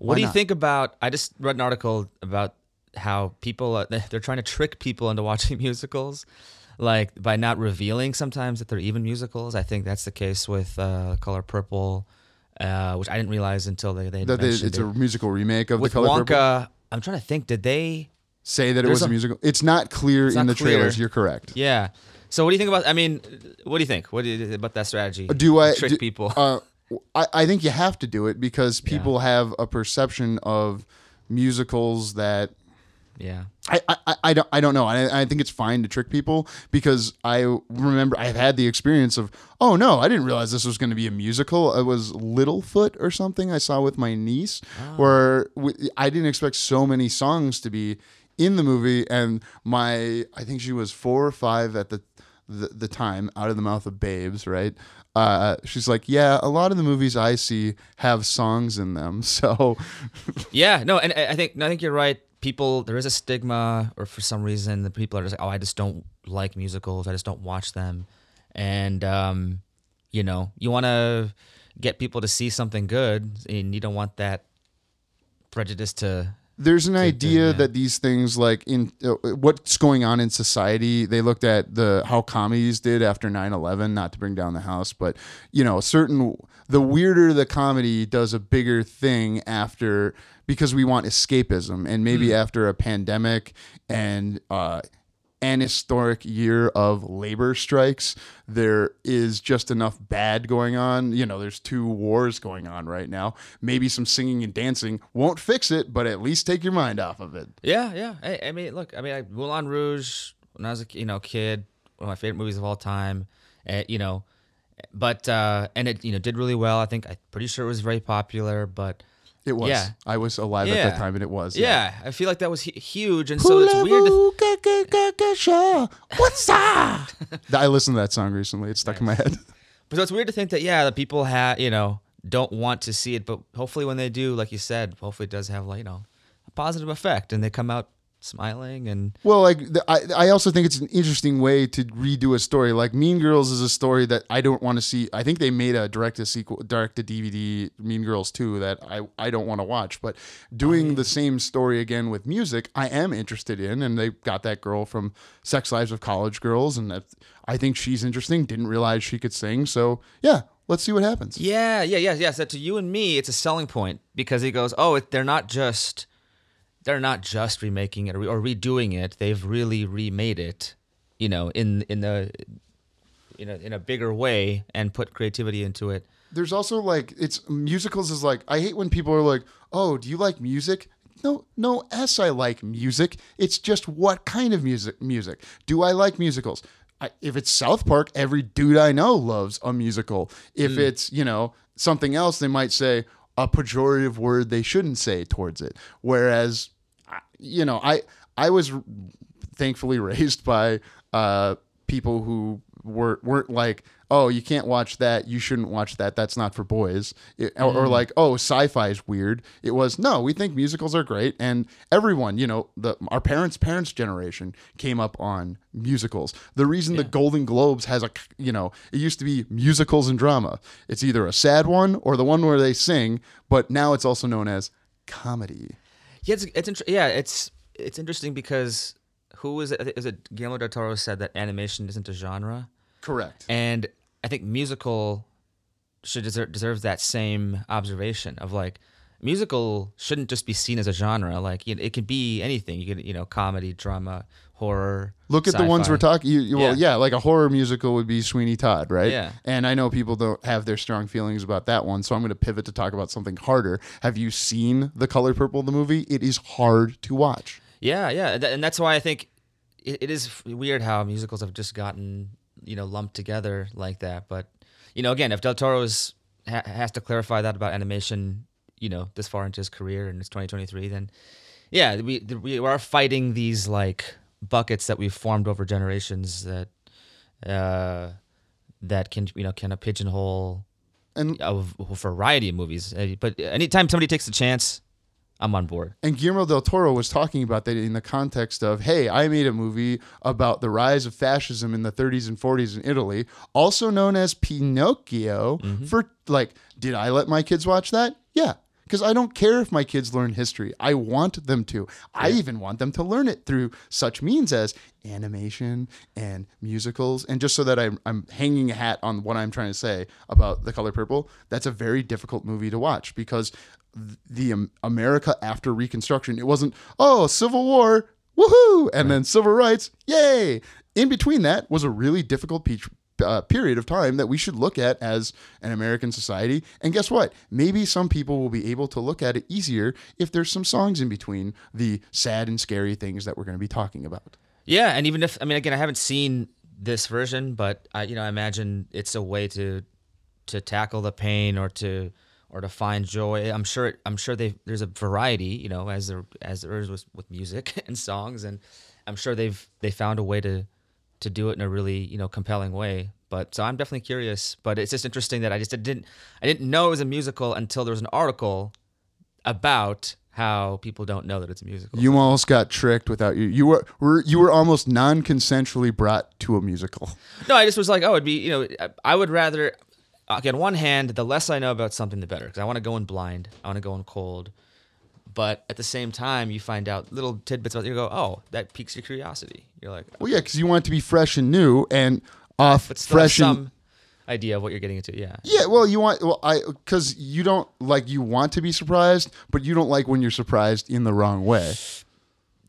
What why do you not? think about? I just read an article about how people uh, they're trying to trick people into watching musicals, like by not revealing sometimes that they're even musicals. I think that's the case with uh, Color Purple, uh, which I didn't realize until they they that they, mentioned it's it. a musical remake of with The Color Wonka. Purple? I'm trying to think. Did they? Say that it was a, a- musical. It's not clear in not the trailers. You're correct. Yeah. So what do you think about? I mean, what do you think? What do you, about that strategy? Do I trick do- people? Uh, I, I think you have to do it because people have a perception of musicals that yeah. I, I, I don't I don't know. I, I think it's fine to trick people because I remember I've had the experience of oh no I didn't realize this was going to be a musical. It was Littlefoot or something I saw with my niece ah. where I didn't expect so many songs to be in the movie and my I think she was four or five at the the, the time out of the mouth of babes right. Uh, she's like, yeah, a lot of the movies I see have songs in them. So, Yeah, no, and I think I think you're right. People, there is a stigma, or for some reason, the people are just like, "Oh, I just don't like musicals. I just don't watch them." And um, you know, you want to get people to see something good, and you don't want that prejudice to. There's an idea yeah. that these things like in uh, what's going on in society they looked at the how comedies did after 9-11 not to bring down the house but you know certain the weirder the comedy does a bigger thing after because we want escapism and maybe Hmm. after a pandemic and uh an historic year of labor strikes. There is just enough bad going on. You know, there's two wars going on right now. Maybe some singing and dancing won't fix it, but at least take your mind off of it. Yeah, yeah. I, I mean, look, I mean, Moulin Rouge when I was a you know kid, one of my favorite movies of all time. Uh, you know, but uh, and it you know did really well. I think I'm pretty sure it was very popular, but It was. Yeah. I was alive at that time, and it was. yeah, I feel like that was hu- huge, and so it's weird. To, What's up? I listened to that song recently. It's stuck in my head. but so it's weird to think that yeah, the people have you know don't want to see it, but hopefully when they do, like you said, hopefully it does have like you know a positive effect, and they come out smiling and Well, like the, I, I also think it's an interesting way to redo a story. Like Mean Girls is a story that I don't want to see. I think they made a direct to sequel, direct to DVD Mean Girls 2 that I, I don't want to watch. But doing the same story again with music, I am interested in. And they got that girl from Sex Lives of College Girls, and that, I think she's interesting. Didn't realize she could sing. So yeah, let's see what happens. Yeah, yeah, yeah, yeah. So to you and me, it's a selling point because he goes, "Oh, they're not just they're not just remaking it or, or redoing it. They've really remade it, you know, in in the in a in a bigger way and put creativity into it." there's also like it's musicals is like I hate when people are like, "Oh, do you like music?" No, no. S, I like music. It's just what kind of music? Music. Do I like musicals? I, if it's South Park, every dude I know loves a musical. If mm. it's you know something else, they might say a pejorative word they shouldn't say towards it. Whereas, you know, I I was thankfully raised by uh, people who were weren't like, oh, you can't watch that, you shouldn't watch that, that's not for boys, It- or, or like, oh, sci-fi is weird. It was no, we think musicals are great, and everyone, you know, the our parents' parents' generation came up on musicals. The reason the Golden Globes has a, you know, it used to be musicals and drama. It's either a sad one or the one where they sing, but now it's also known as comedy. Yeah, it's, it's inter- yeah, it's it's interesting because who was it? Is it Guillermo del Toro said that animation isn't a genre, Correct. and I think musical should deserve deserves that same observation of like musical shouldn't just be seen as a genre. Like it, it could be anything. You could you know comedy, drama, horror. Look at the ones we're talking. You, you, well, Yeah. yeah, like a horror musical would be Sweeney Todd, right? Yeah. And I know people don't have their strong feelings about that one, so I'm going to pivot to talk about something harder. Have you seen The Color Purple, the movie? It is hard to watch. Yeah, yeah, and that's why I think it, it is weird how musicals have just gotten you know lumped together like that. But you know, again, if Del Toro is, ha- has to clarify that about animation, you know, this far into his career and it's 2023, then yeah, we we are fighting these like buckets that we've formed over generations that uh that can you know kind of pigeonhole And a variety of movies. Uh, But anytime somebody takes a chance, I'm on board. And Guillermo del Toro was talking about that in the context of, hey, I made a movie about the rise of fascism in the 30s and 40s in Italy, also known as Pinocchio. For like, did I let my kids watch that? Yeah. Because I don't care if my kids learn history. I want them to. I even want them to learn it through such means as animation and musicals. And just so that I'm, I'm hanging a hat on what I'm trying to say about The Color Purple, that's a very difficult movie to watch because the um, America after Reconstruction. It wasn't oh Civil War, woohoo, and then civil rights, yay. In between that was a really difficult pe- uh, period of time that we should look at as an American society. And guess what? Maybe some people will be able to look at it easier if there's some songs in between the sad and scary things that we're going to be talking about. Yeah, and even if I mean, again, I haven't seen this version, but I, you know, I imagine it's a way to to tackle the pain or to or to find joy. I'm sure. I'm sure they there's a variety, you know, as there as there is with, with music and songs, and I'm sure they've they found a way to to do it in a really you know compelling way. But so I'm definitely curious. But it's just interesting that I just didn't I didn't know it was a musical until there was an article about how people don't know that it's a musical. You almost got tricked without you. You were, were you were almost non-consensually brought to a musical. No, I just was like, oh, it'd be, you know, I- would rather, okay, on one hand, the less I know about something, the better. Because I want to go in blind, I want to go in cold. But at the same time, you find out little tidbits about you go, oh, that piques your curiosity. You're like, Well, yeah, because you want it to be fresh and new and off but still fresh and idea of what you're getting into. Yeah. Yeah, well, you want well, I because you don't like you want to be surprised, but you don't like when you're surprised in the wrong way.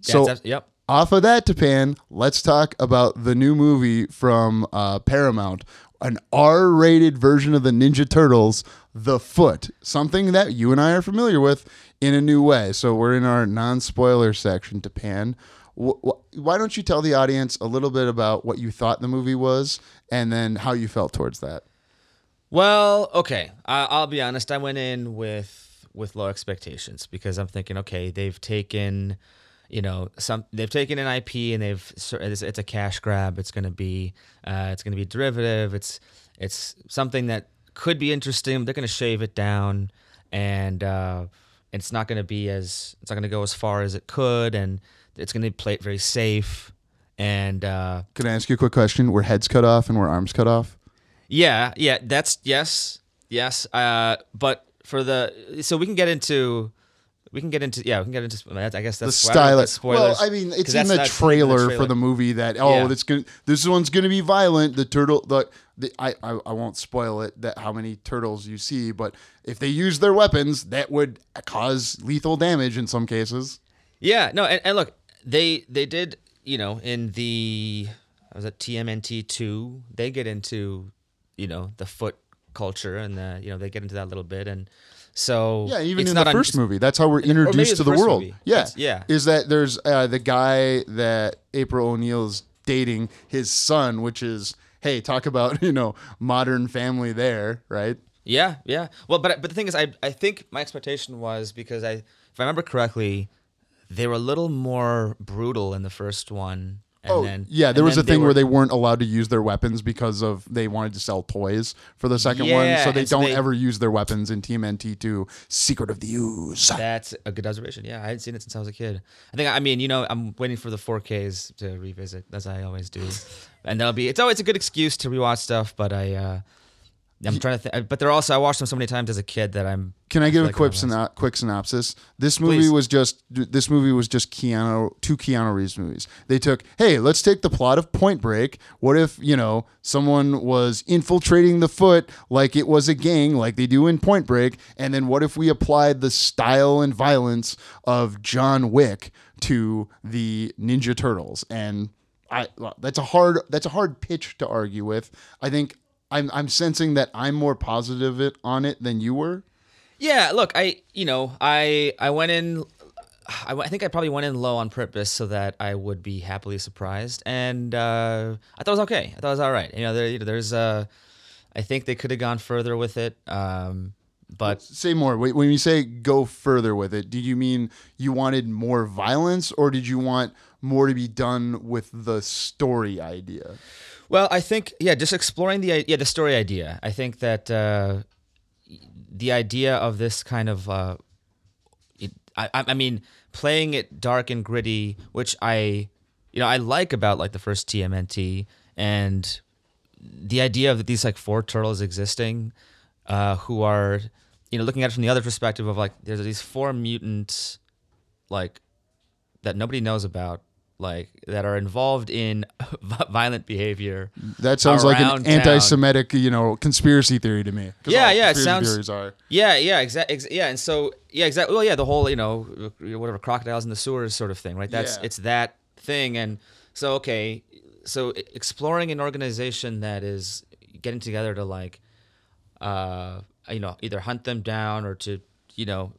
So yep. off of that, Tapan, let's talk about the new movie from uh, Paramount, an R-rated version of the Ninja Turtles, The Foot, something that you and I are familiar with in a new way. So we're in our non-spoiler section. Wh- wh- Why don't you tell the audience a little bit about what you thought the movie was, and then how you felt towards that? Well, okay. I'll be honest. I went in with with low expectations because I'm thinking, okay, they've taken, you know, some they've taken an IP and they've it's, a cash grab. It's going to be uh, it's to be derivative. It's it's something that could be interesting. They're going to shave it down, and uh, it's not going to be as it's not going to go as far as it could, and it's going to play it very safe. And uh, Can I ask you a quick question? Were heads cut off and were arms cut off? yeah, yeah, that's yes, yes. Uh, but for the so we can get into we can get into yeah we can get into I guess that's the style. spoilers. Well, I mean, it's in the not trailer, for the movie that oh, Yeah. that's gonna this one's gonna be violent. The turtle, the, the I, I I won't spoil it that how many turtles you see, but if they use their weapons, that would cause lethal damage in some cases. Yeah, no, and, and look, they they did you know in the was it TMNT two they get into you know the foot culture and the you know they get into that a little bit and so Yeah, even in the not un- first movie, that's how we're introduced to the the world. movie. Yeah, It's- yeah. Is that there's uh, the guy that April O'Neil's dating his son, which is hey, talk about you know modern family there, right? Yeah, yeah. Well, but but the thing is, I I think my expectation was because I, if I remember correctly, they were a little more brutal in the first one. And Oh, then, yeah, there was a thing were- where they weren't allowed to use their weapons because of they wanted to sell toys for the second one, so they don't they- ever use their weapons in Team TMNT two Secret of the Ooze. That's a good observation. Yeah, I hadn't seen it since I was a kid. I think I mean you know I'm waiting for the 4Ks to revisit as I always do, and that'll be it's always a good excuse to rewatch stuff. But I uh, I'm trying to think. But they're also I watched them so many times as a kid that I'm. Can I give a like quick oh, I'm syno- quick synopsis? This movie Please. was just this movie was just Keanu two Keanu Reeves movies. They took, hey, let's take the plot of Point Break. What if you know someone was infiltrating the foot like it was a gang, like they do in Point Break, and then what if we applied the style and violence of John Wick to the Ninja Turtles? And I that's a hard that's a hard pitch to argue with. I think. I'm, I'm sensing that I'm more positive it, on it than you were. Yeah, look, I you know I I went in. I, I think I probably went in low on purpose so that I would be happily surprised, and uh, I thought it was okay. I thought it was all right. You know, there, you know there's uh, I think they could have gone further with it, um, but Say more. When you say go further with it, did you mean you wanted more violence or did you want more to be done with the story idea? Well, I think yeah, just exploring the yeah the story idea. I think that uh, the idea of this kind of uh, it, I I I mean playing it dark and gritty, which I you know I like about like the first TMNT and the idea of these like four turtles existing, uh, who are you know looking at it from the other perspective of like there's these four mutants like that nobody knows about like that are involved in violent behavior That sounds like an town. anti-Semitic, you know, conspiracy theory to me. Yeah, yeah, it sounds- theories are. Yeah, yeah, exactly. Ex- yeah, and so yeah, exactly. Well, yeah, the whole you know whatever crocodiles in the sewers sort of thing, right? That's Yeah. it's that thing, and so okay, so exploring an organization that is getting together to like, uh, you know, either hunt them down or to you know,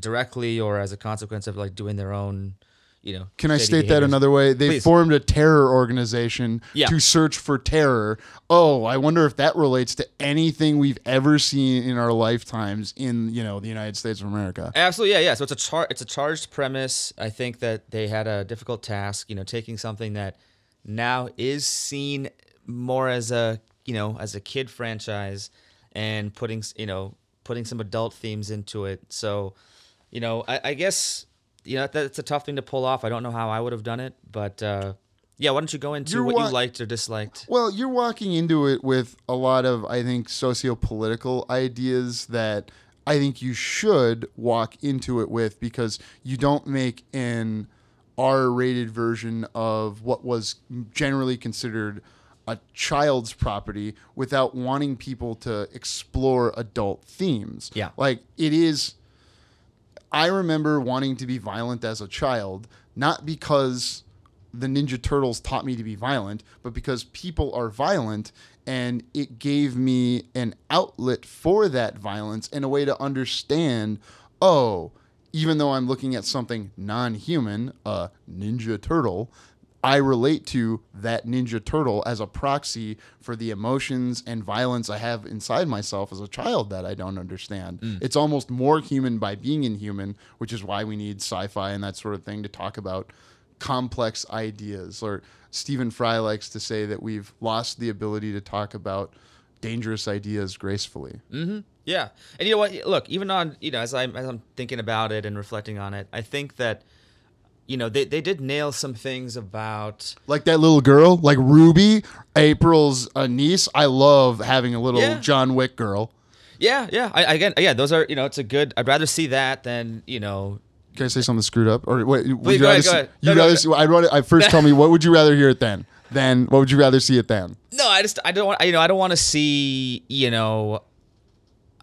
directly or as a consequence of like doing their own, you know. Can I state that another way? They Please. formed a terror organization Yeah. to search for terror. Oh, I wonder if that relates to anything we've ever seen in our lifetimes in, you know, the United States of America. Absolutely, yeah, yeah. So it's a char- it's a charged premise. I think that they had a difficult task, you know, taking something that now is seen more as a you know as a kid franchise and putting you know putting some adult themes into it. So, you know, I, I guess you know that's a tough thing to pull off. I don't know how I would have done it, but uh, yeah. Why don't you go into You're what wa- you liked or disliked? Well, you're walking into it with a lot of, I think, socio-political ideas that I think you should walk into it with because you don't make an R-rated version of what was generally considered a child's property without wanting people to explore adult themes. Yeah. Like it is I remember wanting to be violent as a child, not because the Ninja Turtles taught me to be violent, but because people are violent and it gave me an outlet for that violence and a way to understand, oh, even though I'm looking at something non-human, a Ninja Turtle, I relate to that Ninja Turtle as a proxy for the emotions and violence I have inside myself as a child that I don't understand. Mm. It's almost more human by being inhuman, which is why we need sci fi and that sort of thing to talk about complex ideas. Or Stephen Fry likes to say that we've lost the ability to talk about dangerous ideas gracefully. Mm-hmm. Yeah, and you know what? Look, even on you know, as I'm as I'm thinking about it and reflecting on it, I think that you know they they did nail some things about Like that little girl, like Ruby, April's uh, niece. I love having a little Yeah. John Wick girl. yeah yeah I, again yeah those are you know it's a good I'd rather see that than you know Can I say something screwed up? Or wait, would Please, you rather ahead, see, you No, no, rather no. I'd rather, I first tell me what would you rather hear it then? Then what would you rather see it then? no I just I don't want you know I don't want to see you know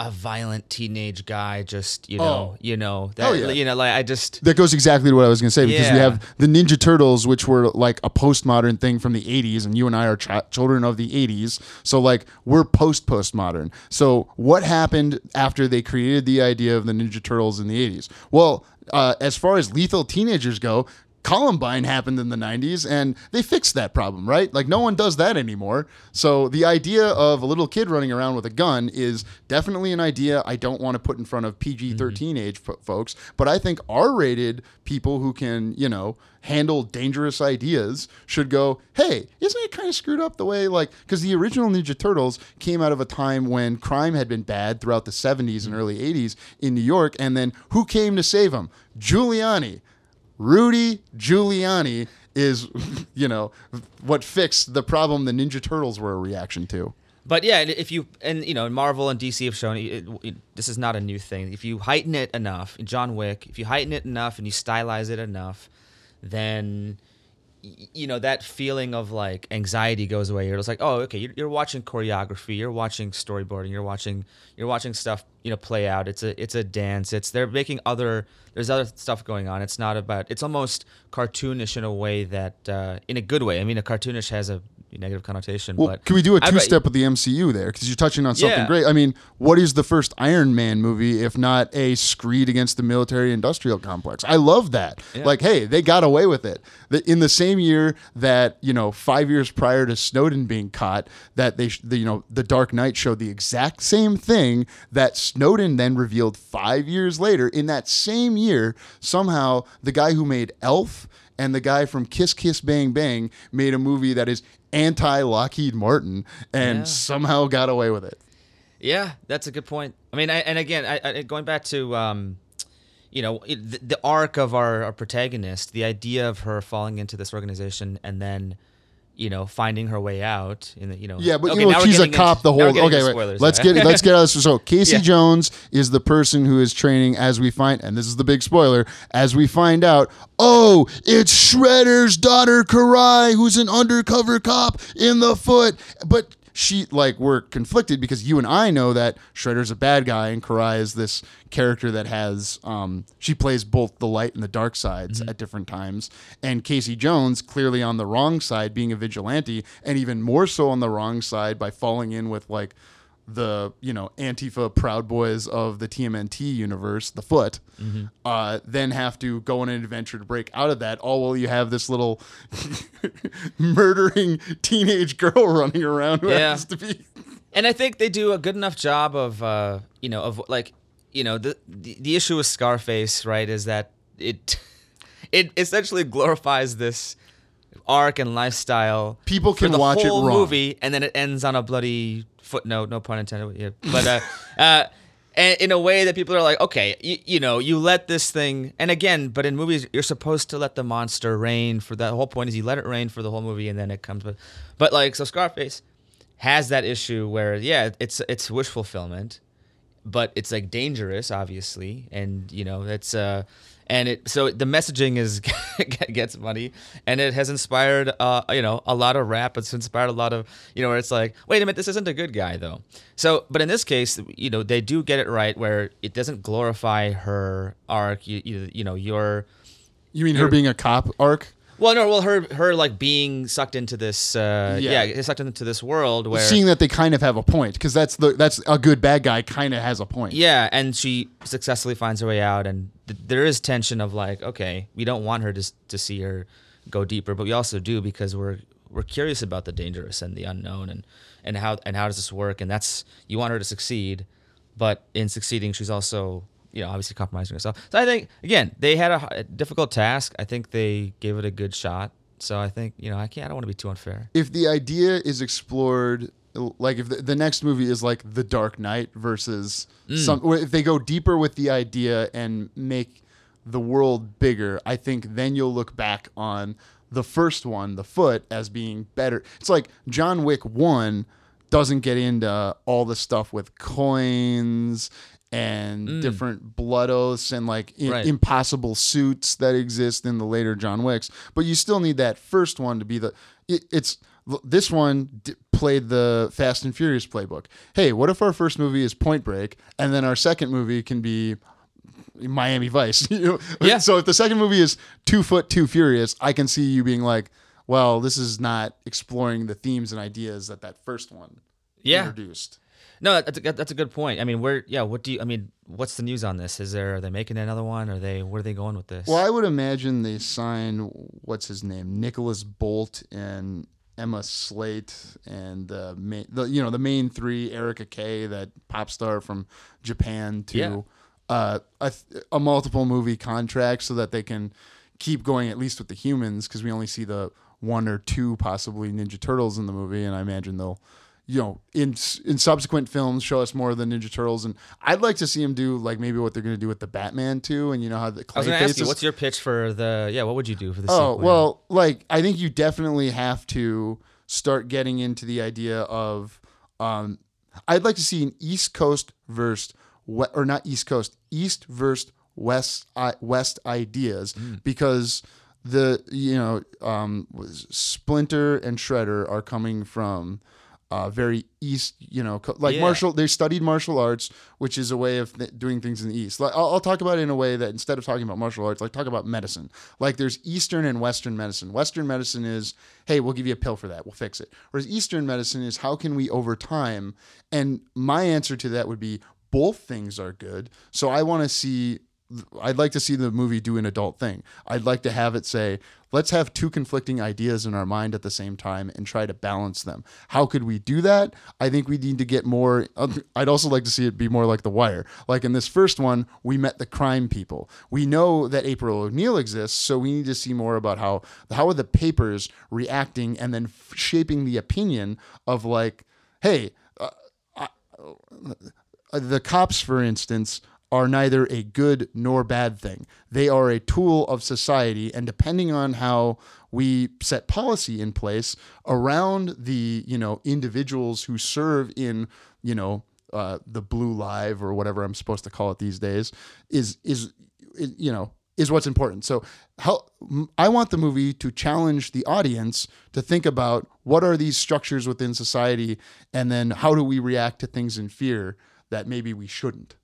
a violent teenage guy just you know Oh. you know that Hell yeah. you know like I just That goes exactly to what I was going to say because we have the Ninja Turtles, which were like a postmodern thing from the 80s, and you and I are ch- children of the 80s. So, like, we're post postmodern. So, what happened after they created the idea of the Ninja Turtles in the 80s? Well, uh, as far as lethal teenagers go, Columbine happened in the 90s and they fixed that problem, right? Like, no one does that anymore. So, the idea of a little kid running around with a gun is definitely an idea I don't want to put in front of PG mm-hmm. 13 age fo- folks. But I think R rated people who can, you know, handle dangerous ideas should go, hey, isn't it kind of screwed up the way, like, because the original Ninja Turtles came out of a time when crime had been bad throughout the 70s and mm-hmm. early 80s in New York. And then who came to save them? Giuliani. Rudy Giuliani is, you know, what fixed the problem the Ninja Turtles were a reaction to. But yeah, if you and you know Marvel and DC have shown it, it, this is not a new thing. If you heighten it enough, John Wick, if you heighten it enough and you stylize it enough, then you know that feeling of like anxiety goes away. You're just like, oh, okay, you're, you're watching choreography, you're watching storyboarding, you're watching you're watching stuff you know play out. It's a it's a dance. It's they're making other there's other stuff going on. It's not about it's almost cartoonish in a way that uh, in a good way. I mean, a cartoonish has a negative connotation, Well, but can we do a two step with the MCU there? Because you're touching on something Yeah. great. I mean, what is the first Iron Man movie if not a screed against the military industrial complex? I love that. Like, hey, they got away with it. In the same year that, you know, five years prior to Snowden being caught, that they, the, you know, The Dark Knight showed the exact same thing that Snowden then revealed five years later. In that same year, somehow the guy who made Elf and the guy from Kiss Kiss Bang Bang made a movie that is anti Lockheed Martin and Yeah. somehow got away with it. Yeah, that's a good point. I mean, I, and again, I, I, going back to, um, you know, it, the, the arc of our, our protagonist, the idea of her falling into this organization and then, you know, finding her way out. In the, you know, Yeah, but Okay, you know she's a cop. into- the whole okay. Wait, spoilers, let's right? get let's get out of this. So Casey Yeah. Jones is the person who is training, as we find, and this is the big spoiler, as we find out. Oh, it's Shredder's daughter Karai, who's an undercover cop in the foot, but. She like we're conflicted because you and I know that Shredder's a bad guy and Karai is this character that has um she plays both the light and the dark sides at different times. And Casey Jones clearly on the wrong side being a vigilante and even more so on the wrong side by falling in with like the you know Antifa Proud Boys of the TMNT universe, the Foot, uh, then have to go on an adventure to break out of that. All while you have this little murdering teenage girl running around who Yeah. happens to be. and I think they do a good enough job of, uh, you know, of like, you know, the, the the issue with Scarface, right, is that it it essentially glorifies this arc and lifestyle. People can the watch it wrong. movie, and then it ends on a bloody footnote. No pun intended. Yeah. But uh, uh, and in a way that people are like, okay, you, you know, you let this thing, and again, but in movies, you're supposed to let the monster reign. For the whole point is you let it reign for the whole movie, and then it comes. But, but like, so Scarface has that issue where, yeah, it's it's wish fulfillment, but it's like dangerous, obviously, and you know, it's uh. And it so the messaging is gets money, and it has inspired uh you know a lot of rap. It's inspired a lot of you know where it's like wait a minute this isn't a good guy though. So but in this case you know they do get it right where it doesn't glorify her arc. You you, you know your You mean her being a cop arc? Well, no, well, her her like being sucked into this, uh, Yeah. yeah, sucked into this world where, Seeing that they kind of have a point because that's the that's a good bad guy kind of has a point. yeah, and she successfully finds her way out, and th- there is tension of like, okay, we don't want her to to see her go deeper, but we also do because we're we're curious about the dangerous and the unknown, and and how and how does this work, and that's you want her to succeed, but in succeeding, she's also you know obviously compromising herself. So I think again they had a difficult task. I think they gave it a good shot. So I think you know I can't. I don't want to be too unfair. if the idea is explored like if the, the next movie is like the dark knight versus Mm. some if they go deeper with the idea and make the world bigger i think then you'll look back on the first one the foot as being better it's like john wick 1 doesn't get into all the stuff with coins and different blood oaths and like i- Mm. Right. impossible suits that exist in the later John Wicks, but you still need that first one to be the. It, it's this one d- played the Fast and Furious playbook. Hey, what if our first movie is Point Break, and then our second movie can be Miami Vice? Yeah. So if the second movie is Two Foot Too Furious, I can see you being like, well, this is not exploring the themes and ideas that that first one Yeah. introduced. No, that's a, that's a good point. I mean, where yeah, what do you? I mean, what's the news on this? Is there are they making another one? Are they where are they going with this? Well, I would imagine they sign what's his name, Nicholas Bolt and Emma Slate, and the main, the you know the main three, Erica Kay, that pop star from Japan, to Yeah. uh, a, a multiple movie contract so that they can keep going at least with the humans because we only see the one or two possibly Ninja Turtles in the movie, and I imagine they'll. You know, in in subsequent films, show us more of the Ninja Turtles, and I'd like to see them do like maybe what they're going to do with the Batman too, and you know how the I was going to ask you, what's your pitch for the? Yeah, what would you do for the? Oh sequel? well, like I think you definitely have to start getting into the idea of. Um, I'd like to see an East Coast versus we- or not East Coast, East versus West I, West ideas because the you know um, Splinter and Shredder are coming from. Uh, very east, you know, like Yeah. martial. They studied martial arts, which is a way of th- doing things in the east. Like I'll, I'll talk about it in a way that instead of talking about martial arts, like talk about medicine. Like there's Eastern and Western medicine. Western medicine is, hey, we'll give you a pill for that, we'll fix it. Whereas Eastern medicine is, how can we over time? And my answer to that would be both things are good. So I want to see. I'd like to see the movie do an adult thing. I'd like to have it say, let's have two conflicting ideas in our mind at the same time and try to balance them. How could we do that? I think we need to get more. I'd also like to see it be more like The Wire. Like in this first one, we met the crime people. We know that April O'Neil exists, so we need to see more about how how are the papers reacting and then shaping the opinion of like, hey, uh, the cops, for instance, are neither a good nor bad thing. They are a tool of society, and depending on how we set policy in place around the you know individuals who serve in you know uh, the blue live or whatever I'm supposed to call it these days is is is, you know is what's important. So how I want the movie to challenge the audience to think about what are these structures within society and then how do we react to things in fear that maybe we shouldn't.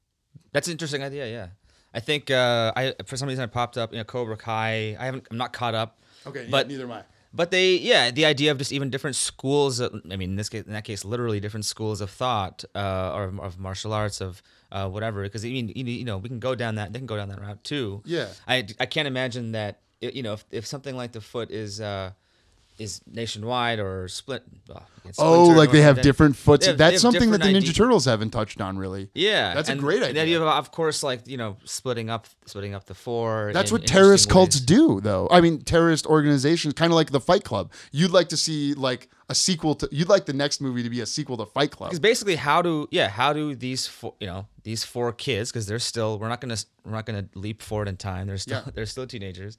That's an interesting idea. Yeah, I think uh, I for some reason I popped up. You know, Cobra Kai. I haven't. I'm not caught up. Okay, but neither am I. But they, yeah, the idea of just even different schools. I mean, in this case, in that case, literally different schools of thought, uh, or of martial arts, of uh, whatever. Because I mean, you you know, we can go down that. They can go down that route too. Yeah. I, I can't imagine that. You know, if, if something like the foot is uh, is nationwide or split. Oh, like they have then- different foots. have- That's something that the Ninja ide- Turtles haven't touched on really. Yeah, That's a and- great and the idea. of, of course, like you know, splitting up, splitting up the four. That's what terrorist cults ways. do, though. I mean, terrorist organizations, kind of like the Fight Club. You'd like to see like a sequel to. You'd like the next movie to be a sequel to Fight Club. Because basically, how do yeah, how do these four, you know these four kids? Because they're still we're not gonna we're not gonna leap forward in time. They're still Yeah. they're still teenagers.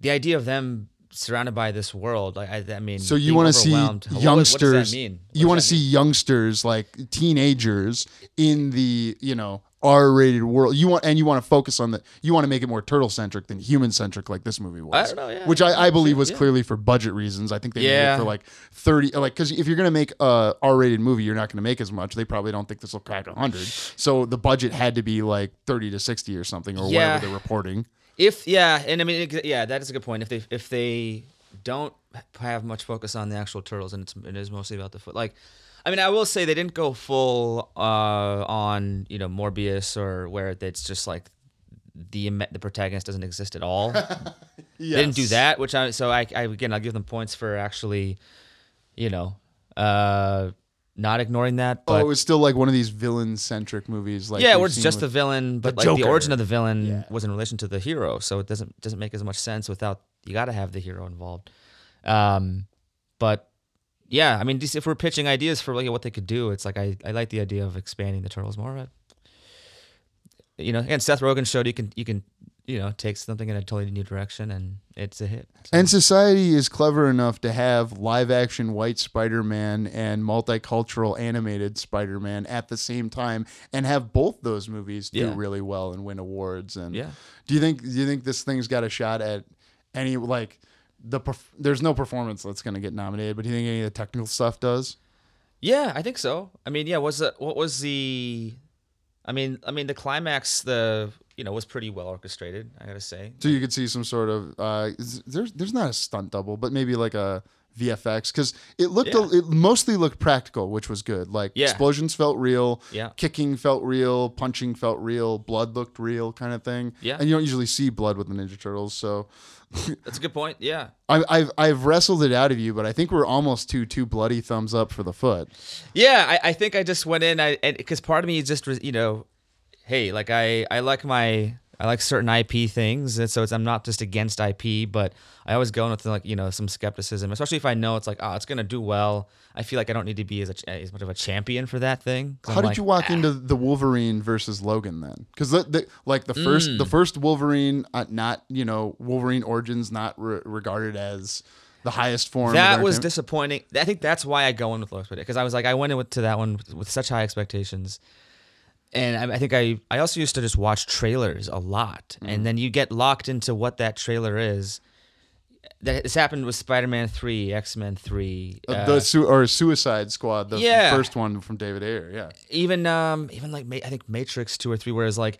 The idea of them surrounded by this world, like I, I mean, So you want to see youngsters? What does that mean? What you want to see youngsters like teenagers in the you know R-rated world. You want and you want to focus on the. You want to make it more turtle centric than human centric, like this movie was. I don't know, yeah. Which I, I believe was Yeah. clearly for budget reasons. I think they made it for like thirty. Like because if you're gonna make a R-rated movie, you're not gonna make as much. They probably don't think this will crack hundred. So the budget had to be like thirty to sixty or something or Yeah. whatever they're reporting. If yeah, and I mean yeah, that is a good point. If they if they don't have much focus on the actual turtles and it's, it is mostly about the foot, like. I mean, I will say they didn't go full uh, on you know Morbius or where it's just like the the protagonist doesn't exist at all. They didn't do that, which I so I, I again I'll give them points for actually, you know, uh, not ignoring that. Oh, But it was still like one of these villain centric movies. Like yeah, we've where it's just the villain, but the like the origin of the villain Yeah. was in relation to the hero, so it doesn't doesn't make as much sense without you got to have the hero involved. Um, but yeah, I mean, if we're pitching ideas for like what they could do, it's like I, I like the idea of expanding the turtles more. But, you know, and Seth Rogen showed you can you can you know takes something in a totally new direction, and it's a hit. So- And society is clever enough to have live action white Spider Man and multicultural animated Spider Man at the same time and have both those movies do Yeah. really well and win awards. And Yeah. do you think do you think this thing's got a shot at any like the perf- there's no performance that's going to get nominated, but do you think any of the technical stuff does? Yeah, I think so. I mean, yeah, was the what was the I mean, I mean the climax the you know was pretty well orchestrated, I got to say. So you could see some sort of uh, there's there's not a stunt double, but maybe like a VFX because it looked a- it mostly looked practical, which was good. Like Yeah. explosions felt real, Yeah. kicking felt real, punching felt real, blood looked real, kind of thing. Yeah. and you don't usually see blood with the Ninja Turtles, so That's a good point. Yeah. I, I've I've wrestled it out of you, but I think we're almost to two bloody thumbs up for the foot. Yeah, I, I think I just went in I because part of me just was, you know, hey, like I I like my I like certain IP things, and so it's I'm not just against IP, but I always go in with like you know some skepticism, especially if I know it's like oh it's gonna do well. I feel like I don't need to be as a, as much of a champion for that thing. How I'm did like, you walk "Ah." into the Wolverine versus Logan then? Because the, the, like the first Mm. the first Wolverine, uh, not you know Wolverine Origins, not re- regarded as the highest form. of That was disappointing. I think that's why I go in with low expectations because I was like, I went in with, to that one with, with such high expectations, and I, I think I I also used to just watch trailers a lot, Mm. and then you get locked into what that trailer is. That this happened with Spider-Man Three, X-Men Three, Uh, uh, the su- or Suicide Squad, the Yeah. first one from David Ayer. Yeah, even um even like Ma- I think Matrix two or three, whereas like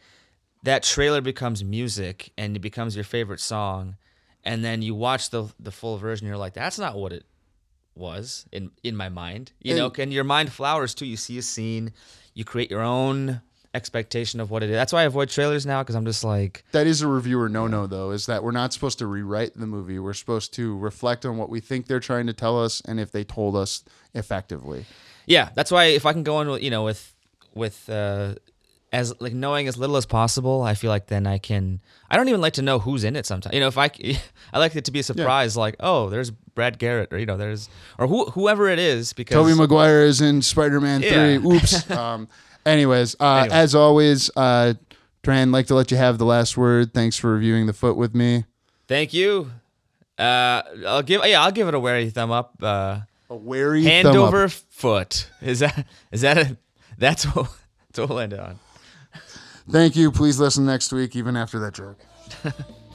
that trailer becomes music and it becomes your favorite song, and then you watch the the full version, you're like, that's not what it was in in my mind. You know, And- and your mind flowers too. You see a scene, you create your own expectation of what it is. That's why I avoid trailers now because I'm just like, that is a reviewer no no though. Is that we're not supposed to rewrite the movie. We're supposed to reflect on what we think they're trying to tell us, and if they told us effectively. yeah. That's why if I can go in with you know with with uh as like knowing as little as possible, I feel like then I can. I don't even like to know who's in it. Sometimes, you know, if I, I like it to be a surprise. Like, oh, there's Brad Garrett, or you know, there's or who, whoever it is. Because Tobey Maguire is in Spider Man Yeah. Three. Oops. um, anyways, uh, Anyway. as always, uh, Tran, like to let you have the last word. Thanks for reviewing the foot with me. thank you. Uh, I'll give yeah, I'll give it a wary thumb up. Uh, A wary hand thumb up. over foot. Is that is that a that's what that's what we'll end on. Thank you. Please listen next week, even after that joke.